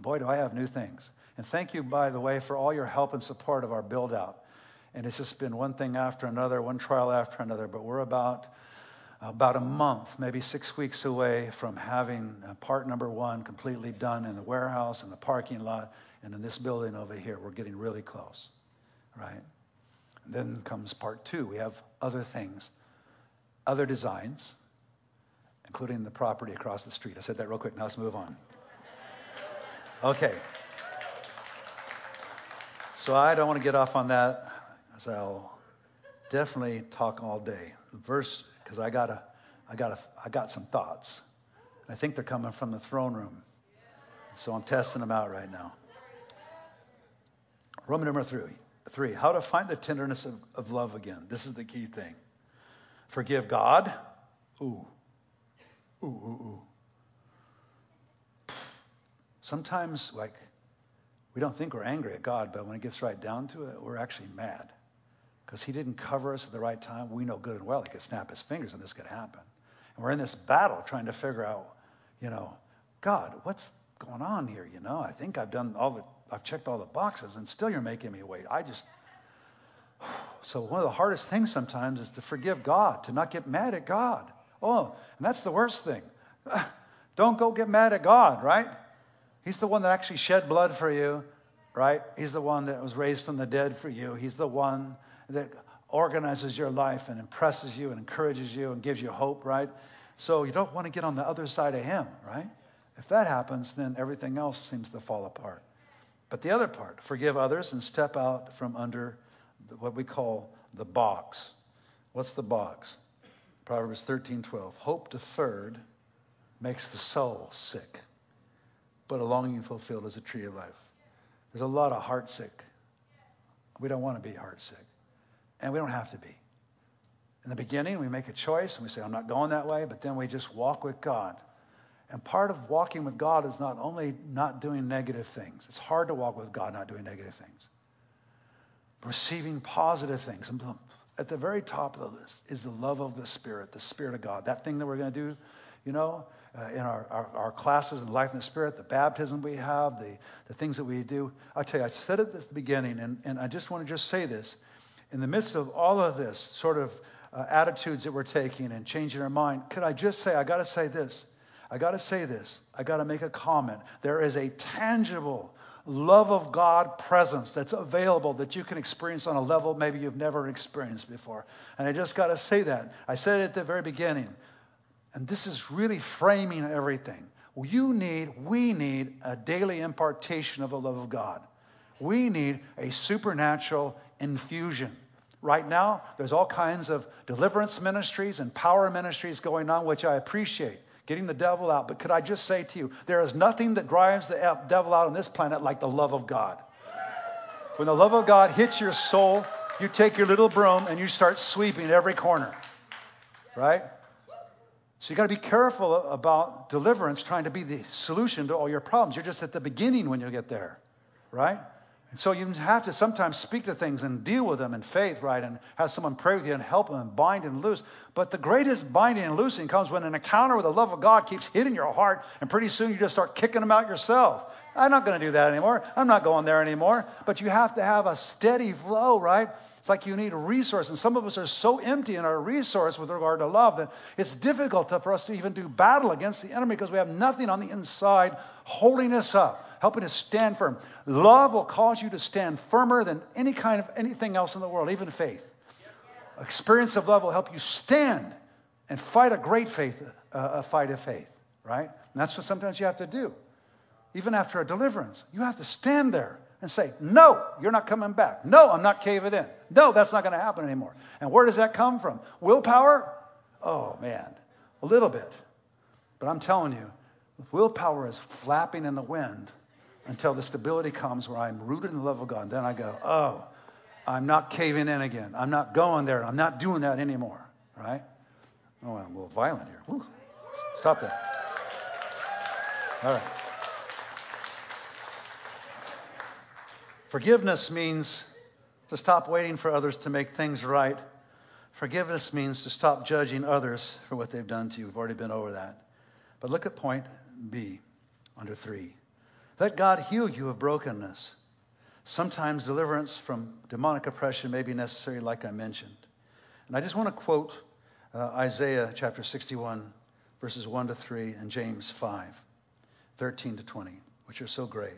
Boy, do I have new things. And thank you, by the way, for all your help and support of our build out. And it's just been one thing after another, one trial after another, but we're about about a month, maybe six weeks away from having uh, part number one completely done in the warehouse and the parking lot and in this building over here. We're getting really close right? And then comes part two. We have other things, other designs, including the property across the street. I said that real quick. Now let's move on. Okay. So I don't want to get off on that, as I'll definitely talk all day. Verse, because I got a, I got a, I got some thoughts. I think they're coming from the throne room. So I'm testing them out right now. Roman number three. Three, how to find the tenderness of, of love again. This is the key thing. Forgive God. Ooh. Ooh, ooh, ooh. Sometimes, like, we don't think we're angry at God, but when it gets right down to it, we're actually mad. Because he didn't cover us at the right time. We know good and well he could snap his fingers and this could happen. And we're in this battle trying to figure out, you know, God, what's going on here? You know, I think I've done all the I've checked all the boxes and still you're making me wait. I just so one of the hardest things sometimes is to forgive God, to not get mad at God. Oh, and that's the worst thing. Don't go get mad at God, right? He's the one that actually shed blood for you, right? He's the one that was raised from the dead for you. He's the one that organizes your life and impresses you and encourages you and gives you hope, right? So you don't want to get on the other side of him, right? If that happens, then everything else seems to fall apart. But the other part, forgive others and step out from under what we call the box. What's the box? Proverbs 13:12. Hope deferred makes the soul sick. But a longing fulfilled is a tree of life. There's a lot of heartsick. We don't want to be heartsick. And we don't have to be. In the beginning, we make a choice and we say, I'm not going that way, but then we just walk with God. And part of walking with God is not only not doing negative things. It's hard to walk with God not doing negative things. Receiving positive things. At the very top of the list is the love of the Spirit, the Spirit of God. That thing that we're going to do, you know, uh, in our, our, our, classes in life and the Spirit, the baptism we have, the, the things that we do. I'll tell you, I said it at the beginning, and, and I just want to just say this. In the midst of all of this sort of uh, attitudes that we're taking and changing our mind, could I just say, I got to say this. I got to say this. I got to make a comment. There is a tangible love of God presence that's available that you can experience on a level maybe you've never experienced before. And I just got to say that. I said it at the very beginning. And this is really framing everything. You need, we need a daily impartation of the love of God. We need a supernatural infusion. Right now, there's all kinds of deliverance ministries and power ministries going on, which I appreciate getting the devil out. But could I just say to you, there is nothing that drives the devil out on this planet like the love of God. When the love of God hits your soul, you take your little broom and you start sweeping every corner. Right? So you got to be careful about deliverance trying to be the solution to all your problems. You're just at the beginning when you get there. Right? And so you have to sometimes speak to things and deal with them in faith, right? And have someone pray with you and help them and bind and loose. But the greatest binding and loosing comes when an encounter with the love of God keeps hitting your heart, and pretty soon you just start kicking them out yourself. I'm not going to do that anymore. I'm not going there anymore. But you have to have a steady flow, right? It's like you need a resource. And some of us are so empty in our resource with regard to love that it's difficult for us to even do battle against the enemy because we have nothing on the inside holding us up helping us stand firm. Love will cause you to stand firmer than any kind of anything else in the world, even faith. Experience of love will help you stand and fight a great faith, uh, a fight of faith, right? And that's what sometimes you have to do. Even after a deliverance, you have to stand there and say, No, you're not coming back. No, I'm not caving in. No, that's not going to happen anymore. And where does that come from? Willpower? Oh, man, a little bit. But I'm telling you, willpower is flapping in the wind until the stability comes where I'm rooted in the love of God. And then I go, oh, I'm not caving in again. I'm not going there. I'm not doing that anymore. Right? Oh, I'm a little violent here. Stop that. All right. Forgiveness means to stop waiting for others to make things right. Forgiveness means to stop judging others for what they've done to you. We've already been over that. But look at point B under three. Let God heal you of brokenness. Sometimes deliverance from demonic oppression may be necessary, like I mentioned. And I just want to quote uh, Isaiah chapter 61, verses 1 to 3, and James 5, 13 to 20, which are so great.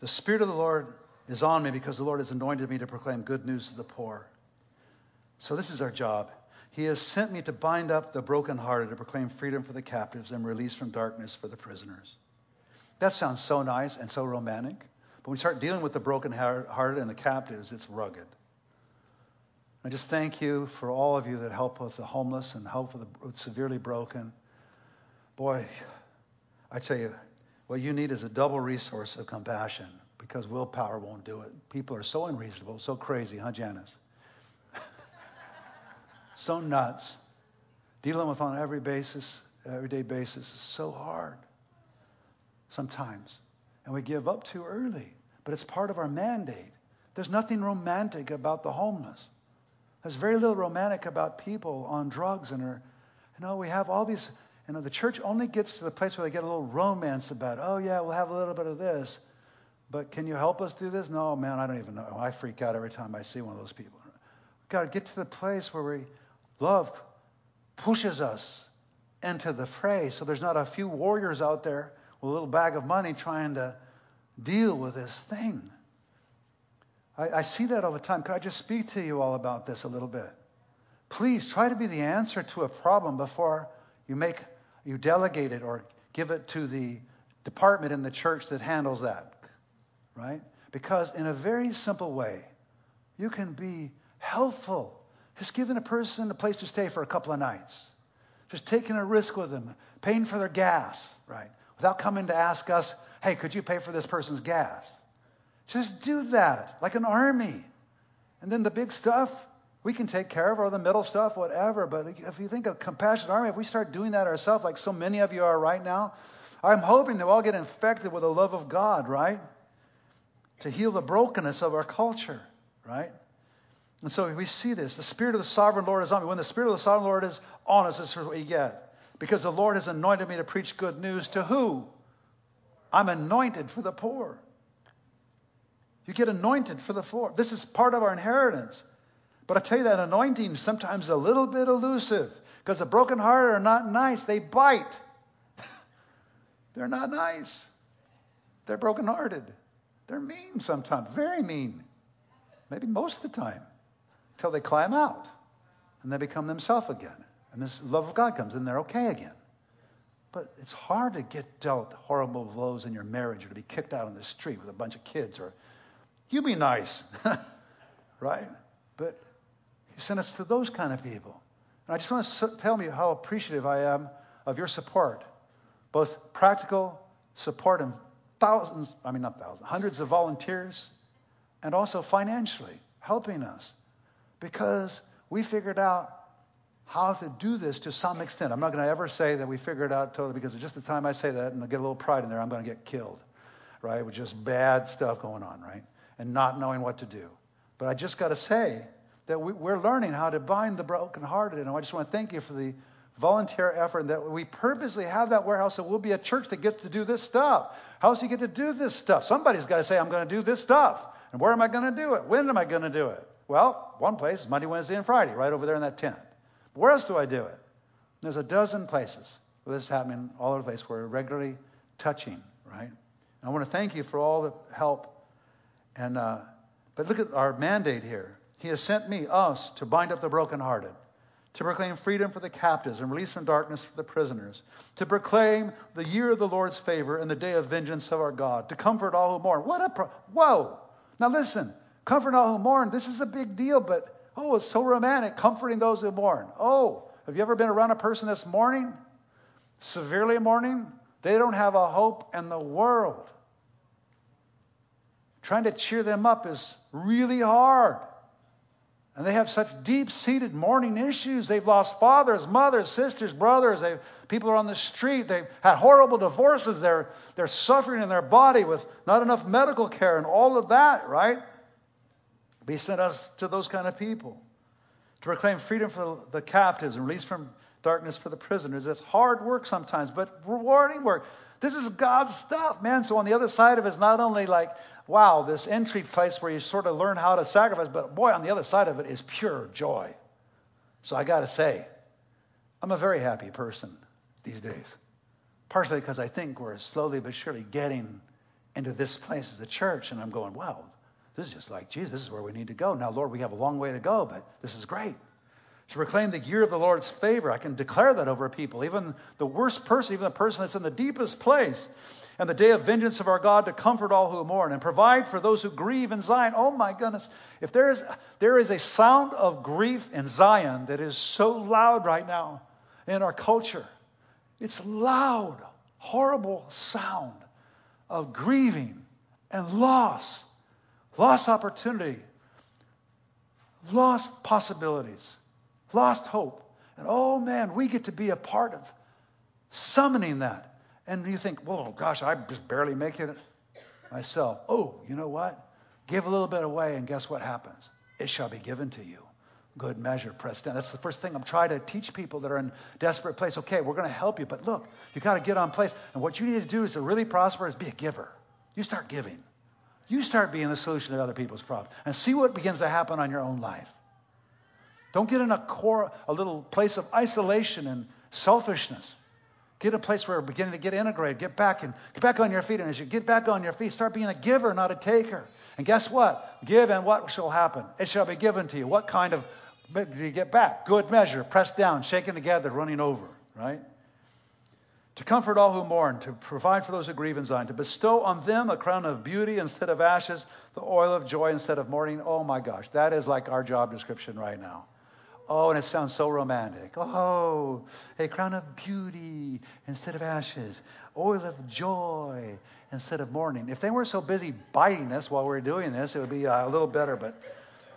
The Spirit of the Lord is on me because the Lord has anointed me to proclaim good news to the poor. So this is our job. He has sent me to bind up the brokenhearted, to proclaim freedom for the captives and release from darkness for the prisoners that sounds so nice and so romantic. But when we start dealing with the broken-hearted and the captives, it's rugged. I just thank you for all of you that help with the homeless and help with the severely broken. Boy, I tell you, what you need is a double resource of compassion because willpower won't do it. People are so unreasonable, so crazy, huh, Janice? so nuts. Dealing with on every basis, everyday basis is so hard sometimes, and we give up too early. But it's part of our mandate. There's nothing romantic about the homeless. There's very little romantic about people on drugs and are, you know, we have all these, you know, the church only gets to the place where they get a little romance about, oh yeah, we'll have a little bit of this, but can you help us do this? No, man, I don't even know. I freak out every time I see one of those people. We've got to get to the place where we love pushes us into the fray, so there's not a few warriors out there with a little bag of money trying to deal with this thing. I, I see that all the time. Could I just speak to you all about this a little bit? Please try to be the answer to a problem before you make you delegate it or give it to the department in the church that handles that. Right? Because in a very simple way, you can be helpful. Just giving a person a place to stay for a couple of nights. Just taking a risk with them, paying for their gas, right? without coming to ask us, Hey, could you pay for this person's gas? Just do that, like an army. And then the big stuff, we can take care of, or the middle stuff, whatever. But if you think of compassionate army, if we start doing that ourselves, like so many of you are right now, I'm hoping that we'll all get infected with the love of God, right? To heal the brokenness of our culture, right? And so we see this. The Spirit of the Sovereign Lord is on me. When the Spirit of the Sovereign Lord is on us, this is what you get. Because the Lord has anointed me to preach good news to who? I'm anointed for the poor. You get anointed for the poor. This is part of our inheritance. But I tell you that anointing is sometimes a little bit elusive because the brokenhearted are not nice. They bite. They're not nice. They're brokenhearted. They're mean sometimes, very mean. Maybe most of the time until they climb out and they become themselves again. And this love of God comes and they're okay again. But it's hard to get dealt horrible blows in your marriage or to be kicked out on the street with a bunch of kids or you be nice, right? But he sent us to those kind of people. And I just want to tell you how appreciative I am of your support, both practical support and thousands, I mean, not thousands, hundreds of volunteers, and also financially helping us because we figured out how to do this to some extent. I'm not going to ever say that we figured it out totally because just the time I say that and I get a little pride in there, I'm going to get killed, right? With just bad stuff going on, right? And not knowing what to do. But I just got to say that we, are learning how to bind the brokenhearted. And I just want to thank you for the volunteer effort and that we purposely have that warehouse so we'll be a church that gets to do this stuff. How does he get to do this stuff? Somebody's got to say, I'm going to do this stuff. And where am I going to do it? When am I going to do it? Well, one place is Monday, Wednesday, and Friday, right over there in that tent. But where else do I do it? There's a dozen places where this is happening all over the place. Where we're regularly touching, right? And I want to thank you for all the help. And uh, but look at our mandate here. He has sent me, us, to bind up the brokenhearted, to proclaim freedom for the captives and release from darkness for the prisoners, to proclaim the year of the Lord's favor and the day of vengeance of our God, to comfort all who mourn. What a pro- whoa! Now listen, Comfort all who mourn. This is a big deal, but oh, it's so romantic. Comforting those who mourn. Oh, have you ever been around a person that's mourning? Severely mourning? They don't have a hope in the world. Trying to cheer them up is really hard. And they have such deep seated mourning issues. They've lost fathers, mothers, sisters, brothers. They, people are on the street. They've had horrible divorces. They're, they're suffering in their body with not enough medical care and all of that, right? He sent us to those kind of people to proclaim freedom for the captives and release from darkness for the prisoners. It's hard work sometimes, but rewarding work. This is God's stuff, man. So on the other side of it is not only like, wow, this entry place where you sort of learn how to sacrifice, but boy, on the other side of it is pure joy. So I got to say, I'm a very happy person these days. Partially because I think we're slowly but surely getting into this place as a church, and I'm going, wow, this is just like, Jesus, this is where we need to go. Now, Lord, we have a long way to go, but this is great. To proclaim the year of the Lord's favor, I can declare that over people, even the worst person, even the person that's in the deepest place. And the day of vengeance of our God to comfort all who mourn and provide for those who grieve in Zion. Oh my goodness. If there is, there is a sound of grief in Zion that is so loud right now in our culture, it's loud, horrible sound of grieving and loss lost opportunity, lost possibilities, lost hope. And oh man, we get to be a part of summoning that. And you think, well, gosh, I just barely make it myself. Oh, you know what? Give a little bit away, and guess what happens? It shall be given to you. Good measure, pressed down. That's the first thing I'm trying to teach people that are in desperate place. Okay, we're going to help you, but look, you got to get on place. And what you need to do is to really prosper is be a giver. You start giving. You start being the solution to other people's problems and see what begins to happen on your own life. Don't get in a core, a little place of isolation and selfishness. Get a place where we're beginning to get integrated. Get back and get back on your feet. And as you get back on your feet, start being a giver, not a taker. And guess what? Give and what shall happen? It shall be given to you. What kind of do you get back? Good measure, pressed down, shaken together, running over, right? to comfort all who mourn, to provide for those who grieve in Zion, to bestow on them a crown of beauty instead of ashes, the oil of joy instead of mourning. Oh my gosh, that is like our job description right now. Oh, and it sounds so romantic. Oh, a crown of beauty instead of ashes, oil of joy instead of mourning. If they weren't so busy biting us while we are doing this, it would be uh, a little better. But,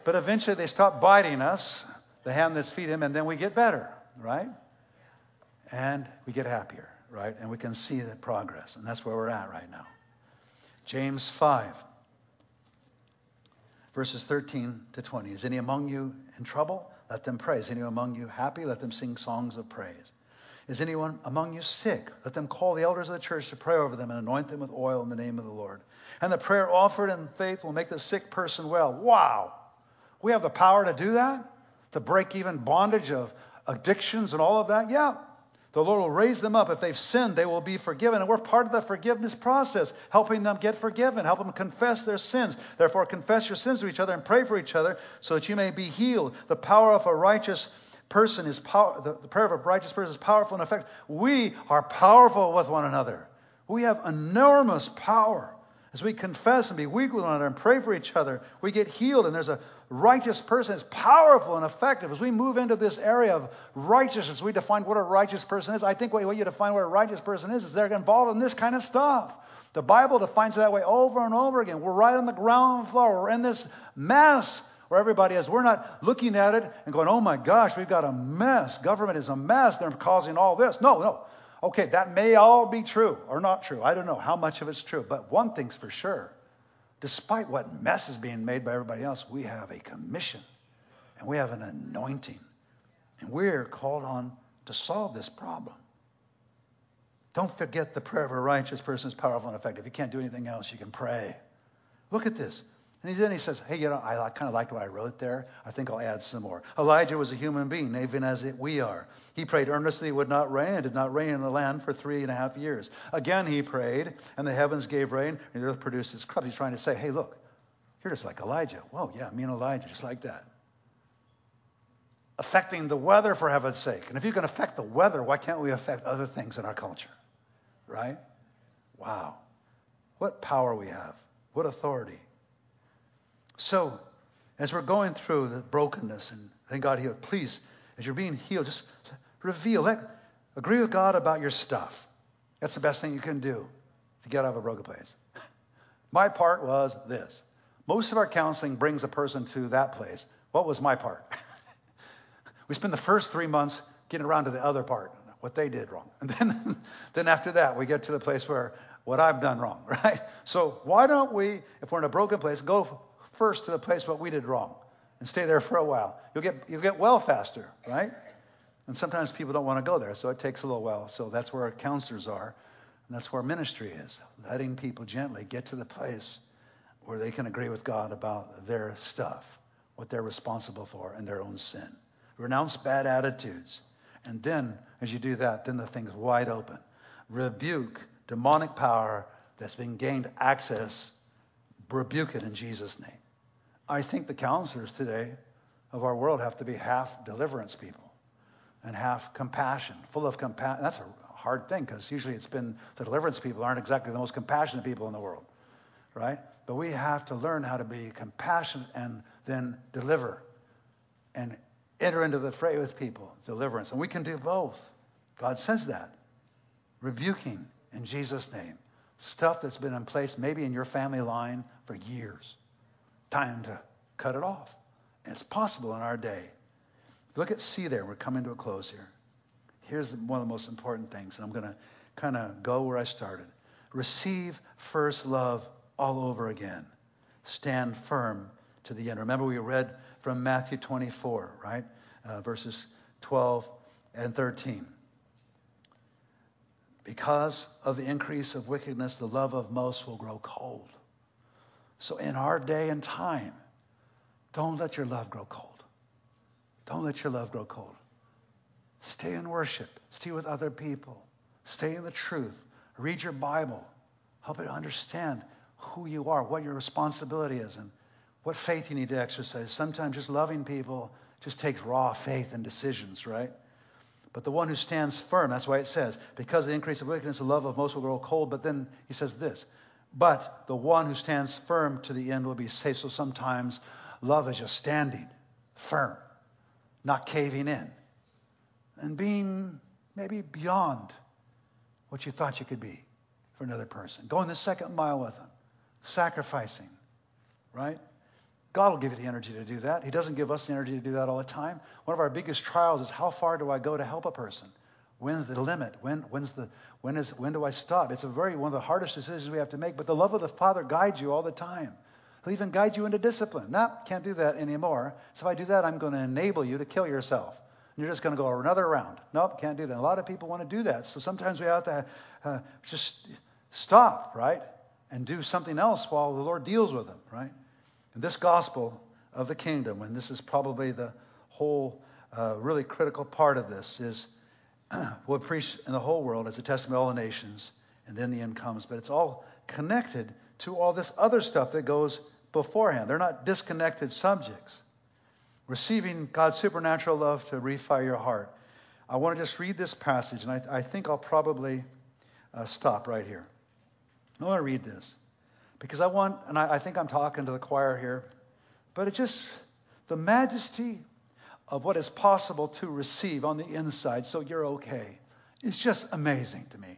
but eventually they stop biting us, the hand that's feed him, and then we get better, right? And we get happier, right? And we can see that progress. And that's where we're at right now. James 5, verses 13 to 20. Is any among you in trouble? Let them pray. Is anyone among you happy? Let them sing songs of praise. Is anyone among you sick? Let them call the elders of the church to pray over them and anoint them with oil in the name of the Lord. And the prayer offered in faith will make the sick person well. Wow. We have the power to do that? To break even bondage of addictions and all of that? Yeah. The Lord will raise them up. If they've sinned, they will be forgiven. And we're part of the forgiveness process, helping them get forgiven, help them confess their sins. Therefore, confess your sins to each other and pray for each other so that you may be healed. The power of a righteous person is power, the, the prayer of a righteous person is powerful in effect. We are powerful with one another. We have enormous power. As we confess and be weak with one another and pray for each other, we get healed. And there's a righteous person is powerful and effective. As we move into this area of righteousness, we define what a righteous person is. I think what you define what a righteous person is is they're involved in this kind of stuff. The Bible defines it that way over and over again. We're right on the ground floor. We're in this mess where everybody is. We're not looking at it and going, oh my gosh, we've got a mess. Government is a mess. They're causing all this. No, no. Okay, that may all be true or not true. I don't know how much of it's true. But one thing's for sure despite what mess is being made by everybody else, we have a commission and we have an anointing. And we're called on to solve this problem. Don't forget the prayer of a righteous person is powerful and effective. If you can't do anything else, you can pray. Look at this. And then he says, hey, you know, I kind of liked what I wrote there. I think I'll add some more. Elijah was a human being, even as we are. He prayed earnestly it would not rain, and did not rain in the land for three and a half years. Again he prayed, and the heavens gave rain, and the earth produced its crops. He's trying to say, hey, look, you're just like Elijah. Whoa, yeah, me and Elijah, just like that. Affecting the weather, for heaven's sake. And if you can affect the weather, why can't we affect other things in our culture? Right? Wow. What power we have. What authority. So, as we're going through the brokenness and thank God healed, please, as you're being healed, just reveal, let, agree with God about your stuff. That's the best thing you can do to get out of a broken place. My part was this. Most of our counseling brings a person to that place. What was my part? we spend the first three months getting around to the other part, what they did wrong. And then, then after that, we get to the place where what I've done wrong, right? So why don't we, if we're in a broken place, go first to the place what we did wrong and stay there for a while. You'll get, you'll get well faster, right? And sometimes people don't want to go there, so it takes a little while. So that's where our counselors are, and that's where ministry is, letting people gently get to the place where they can agree with God about their stuff, what they're responsible for, and their own sin. Renounce bad attitudes. And then, as you do that, then the thing's wide open. Rebuke demonic power that's been gained access. Rebuke it in Jesus' name. I think the counselors today of our world have to be half deliverance people and half compassion, full of compassion. That's a hard thing because usually it's been the deliverance people aren't exactly the most compassionate people in the world, right? But we have to learn how to be compassionate and then deliver and enter into the fray with people, deliverance. And we can do both. God says that. Rebuking in Jesus' name. Stuff that's been in place maybe in your family line for years time to cut it off. And it's possible in our day. Look at C there. We're coming to a close here. Here's one of the most important things, and I'm going to kind of go where I started. Receive first love all over again. Stand firm to the end. Remember, we read from Matthew 24, right? Uh, verses 12 and 13. Because of the increase of wickedness, the love of most will grow cold. So in our day and time, don't let your love grow cold. Don't let your love grow cold. Stay in worship. Stay with other people. Stay in the truth. Read your Bible. Help you understand who you are, what your responsibility is, and what faith you need to exercise. Sometimes just loving people just takes raw faith and decisions, right? But the one who stands firm, that's why it says, because of the increase of wickedness, the love of most will grow cold. But then he says this but the one who stands firm to the end will be safe. So sometimes love is just standing firm. not caving in, and being maybe beyond what you thought you could be for another person. Going the second mile with them, sacrificing, right? God will give you the energy to do that. He doesn't give us the energy to do that all the time. One of our biggest trials is how far do I go to help a person? When's the limit? When, when's the, when, is, when do I stop? It's a very one of the hardest decisions we have to make. But the love of the Father guides you all the time. He'll even guide you into discipline. No, can't do that anymore. So if I do that, I'm going to enable you to kill yourself. And you're just going to go another round. Nope, can't do that. A lot of people want to do that. So sometimes we have to uh, just stop, right? And do something else while the Lord deals with them, right? And this gospel of the kingdom, and this is probably the whole uh, really critical part of this, is will preach in the whole world as a testimony to all the nations, and then the end comes. But it's all connected to all this other stuff that goes beforehand. They're not disconnected subjects. Receiving God's supernatural love to refire your heart. I want to just read this passage, and I, I think I'll probably uh, stop right here. I want to read this because I want, and I, I think I'm talking to the choir here, but it just, the majesty of what is possible to receive on the inside so you're okay. It's just amazing to me.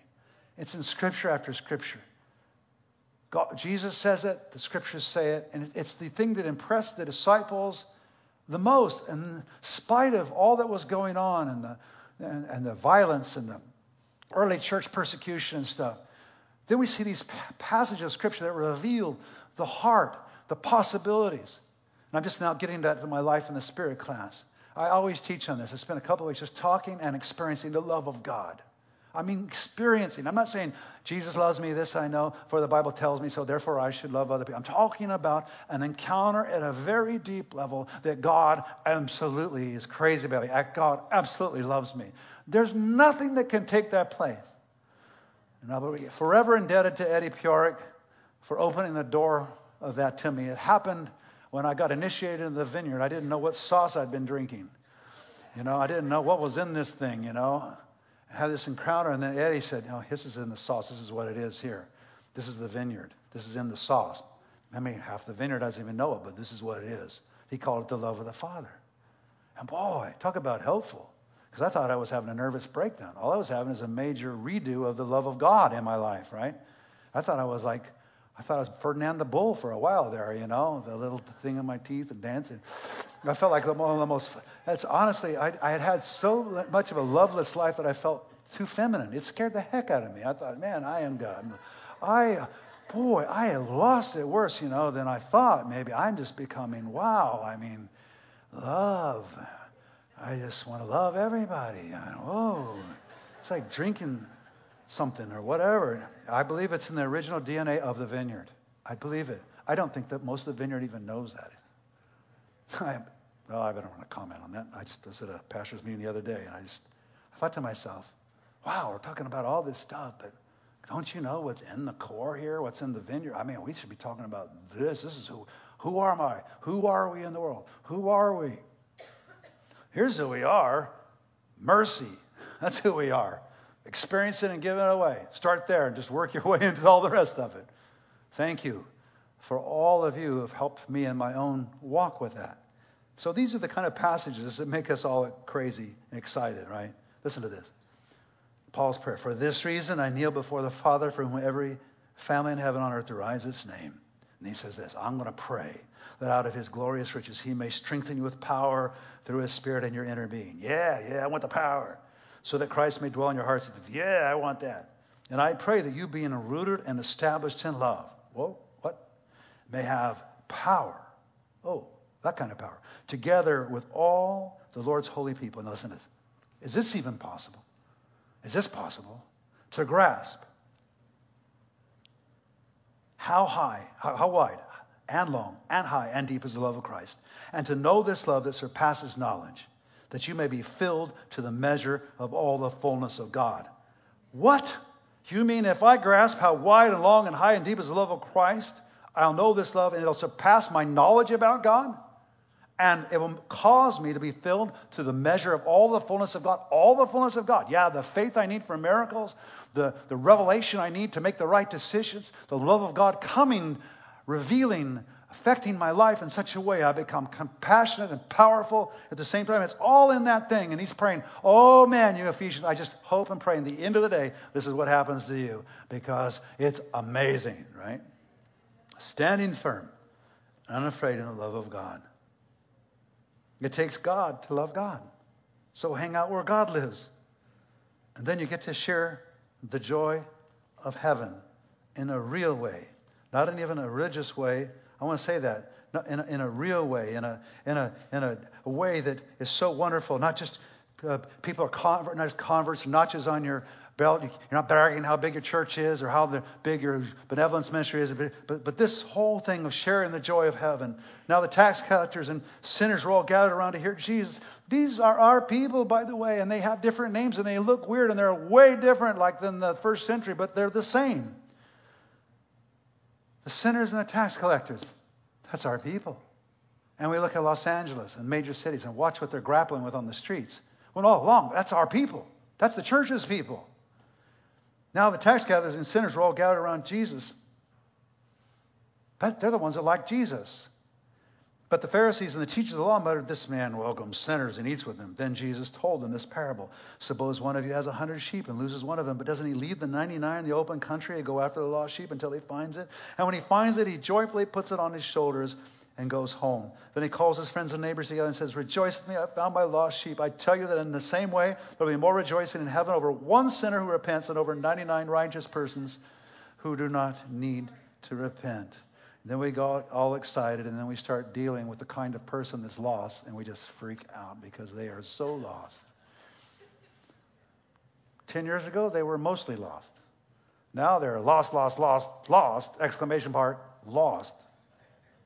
It's in scripture after scripture. God, Jesus says it, the scriptures say it, and it's the thing that impressed the disciples the most. In spite of all that was going on and the, and, and the violence and the early church persecution and stuff, then we see these passages of scripture that reveal the heart, the possibilities. And I'm just now getting that in my life in the spirit class. I always teach on this. I spent a couple of weeks just talking and experiencing the love of God. I mean, experiencing. I'm not saying Jesus loves me, this I know, for the Bible tells me so, therefore I should love other people. I'm talking about an encounter at a very deep level that God absolutely is crazy about me. God absolutely loves me. There's nothing that can take that place. And I'll be forever indebted to Eddie Piorek for opening the door of that to me. It happened when I got initiated in the vineyard, I didn't know what sauce I'd been drinking. You know, I didn't know what was in this thing, you know. I had this encounter, and then Eddie said, "No, this is in the sauce. This is what it is here. This is the vineyard. This is in the sauce. I mean, half the vineyard doesn't even know it, but this is what it is. He called it the love of the Father. And boy, talk about helpful. Because I thought I was having a nervous breakdown. All I was having is a major redo of the love of God in my life, right? I thought I was like I thought I was Ferdinand the Bull for a while there, you know, the little thing in my teeth and dancing. I felt like one of the most, that's honestly, I, I had had so much of a loveless life that I felt too feminine. It scared the heck out of me. I thought, man, I am God. I, boy, I had lost it worse, you know, than I thought. Maybe I'm just becoming, wow, I mean, love. I just want to love everybody. Oh, it's like drinking something or whatever. I believe it's in the original DNA of the vineyard. I believe it. I don't think that most of the vineyard even knows that. I, well, I don't want to comment on that. I just was at a pastor's meeting the other day, and I just I thought to myself, wow, we're talking about all this stuff, but don't you know what's in the core here? What's in the vineyard? I mean, we should be talking about this. This is who. Who am I? Who are we in the world? Who are we? Here's who we are. Mercy. That's who we are. Experience it and give it away. Start there and just work your way into all the rest of it. Thank you for all of you who have helped me in my own walk with that. So these are the kind of passages that make us all crazy and excited, right? Listen to this. Paul's prayer. For this reason I kneel before the Father for whom every family in heaven on earth derives its name. And he says this I'm going to pray that out of his glorious riches he may strengthen you with power through his spirit in your inner being. Yeah, yeah, I want the power so that Christ may dwell in your hearts. Yeah, I want that. And I pray that you, being rooted and established in love, whoa, what? May have power. Oh, that kind of power. Together with all the Lord's holy people. Now listen to this. Is this even possible? Is this possible? To grasp how high, how, how wide, and long, and high, and deep is the love of Christ, and to know this love that surpasses knowledge that you may be filled to the measure of all the fullness of God. What? You mean if I grasp how wide and long and high and deep is the love of Christ, I'll know this love and it'll surpass my knowledge about God? And it will cause me to be filled to the measure of all the fullness of God. All the fullness of God. Yeah, the faith I need for miracles, the, the revelation I need to make the right decisions, the love of God coming, revealing affecting my life in such a way I become compassionate and powerful at the same time. It's all in that thing. And he's praying, Oh man, you Ephesians, I just hope and pray in the end of the day, this is what happens to you because it's amazing, right? Standing firm, unafraid in the love of God. It takes God to love God. So hang out where God lives. And then you get to share the joy of heaven in a real way, not in even a religious way. I want to say that. In a, in a real way, in a, in, a, in a, way that is so wonderful. Not just uh, people are convert, not just converts, notches on your belt. You're not bragging how big your church is or how the big your benevolence ministry is, but, but, but this whole thing of sharing the joy of heaven. Now the tax collectors and sinners are all gathered around to hear Jesus. These are our people, by the way, and they have different names and they look weird and they're way different like than the first century, but they're the same. The sinners and the tax collectors, that's our people. And we look at Los Angeles and major cities and watch what they're grappling with on the streets. Well, all along, that's our people. That's the church's people. Now the tax gatherers and sinners were all gathered around Jesus. But they're the ones that like Jesus. But the Pharisees and the teachers of the law muttered, This man welcomes sinners and eats with them. Then Jesus told them this parable Suppose one of you has a hundred sheep and loses one of them, but doesn't he leave the 99 in the open country and go after the lost sheep until he finds it? And when he finds it, he joyfully puts it on his shoulders and goes home. Then he calls his friends and neighbors together and says, Rejoice with me, I found my lost sheep. I tell you that in the same way, there will be more rejoicing in heaven over one sinner who repents than over 99 righteous persons who do not need to repent. Then we got all excited, and then we start dealing with the kind of person that's lost, and we just freak out because they are so lost. Ten years ago, they were mostly lost. Now they're lost, lost, lost, lost, exclamation part, lost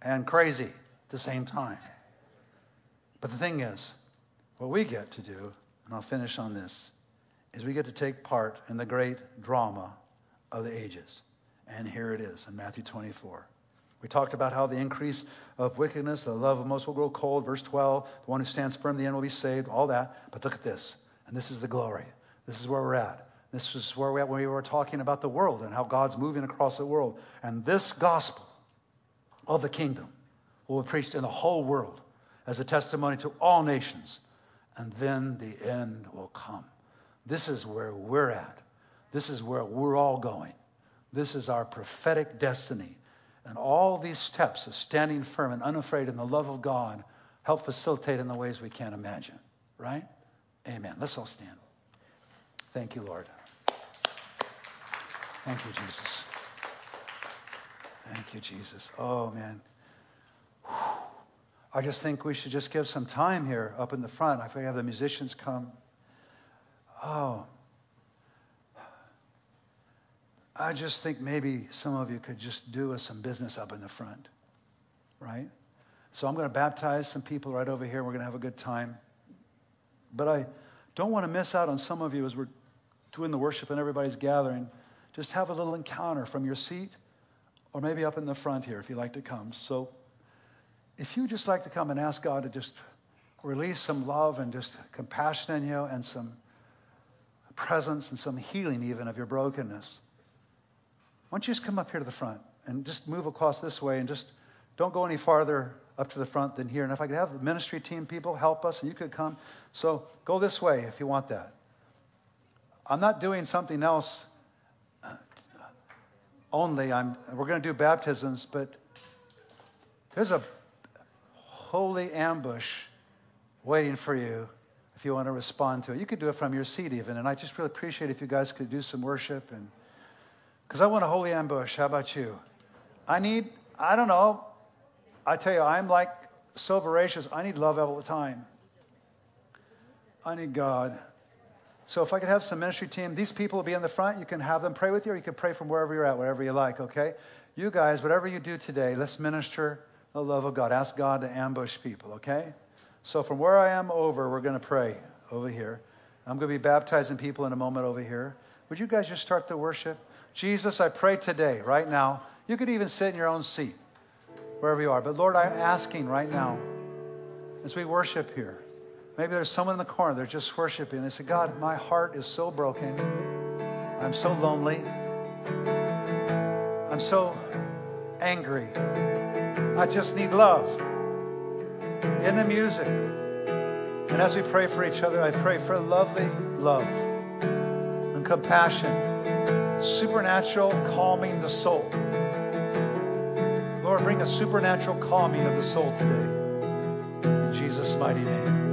and crazy at the same time. But the thing is, what we get to do, and I'll finish on this, is we get to take part in the great drama of the ages. And here it is in Matthew 24. We talked about how the increase of wickedness, the love of most will grow cold. Verse 12, the one who stands firm the end will be saved, all that. But look at this. And this is the glory. This is where we're at. This is where at when we were talking about the world and how God's moving across the world. And this gospel of the kingdom will be preached in the whole world as a testimony to all nations. And then the end will come. This is where we're at. This is where we're all going. This is our prophetic destiny. And all these steps of standing firm and unafraid in the love of God help facilitate in the ways we can't imagine. Right? Amen. Let's all stand. Thank you, Lord. Thank you, Jesus. Thank you, Jesus. Oh, man. I just think we should just give some time here up in the front. If we have the musicians come. Oh. I just think maybe some of you could just do us some business up in the front. Right? So I'm going to baptize some people right over here. We're going to have a good time. But I don't want to miss out on some of you as we're doing the worship and everybody's gathering. Just have a little encounter from your seat or maybe up in the front here if you'd like to come. So if you just like to come and ask God to just release some love and just compassion in you and some presence and some healing even of your brokenness, why don't you just come up here to the front and just move across this way and just don't go any farther up to the front than here. And if I could have the ministry team people help us and you could come. So go this way if you want that. I'm not doing something else only. I'm, we're going to do baptisms, but there's a holy ambush waiting for you if you want to respond to it. You could do it from your seat even, and I just really appreciate if you guys could do some worship and because I want a holy ambush. How about you? I need, I don't know. I tell you, I'm like so voracious. I need love all the time. I need God. So if I could have some ministry team, these people will be in the front. You can have them pray with you, or you can pray from wherever you're at, wherever you like, okay? You guys, whatever you do today, let's minister the love of God. Ask God to ambush people, okay? So from where I am over, we're going to pray over here. I'm going to be baptizing people in a moment over here. Would you guys just start the worship? Jesus, I pray today, right now. You could even sit in your own seat, wherever you are. But Lord, I'm asking right now, as we worship here, Maybe there's someone in the corner, they're just worshiping. They say, God, my heart is so broken. I'm so lonely. I'm so angry. I just need love in the music. And as we pray for each other, I pray for lovely love and compassion, supernatural calming the soul. Lord, bring a supernatural calming of the soul today. In Jesus' mighty name.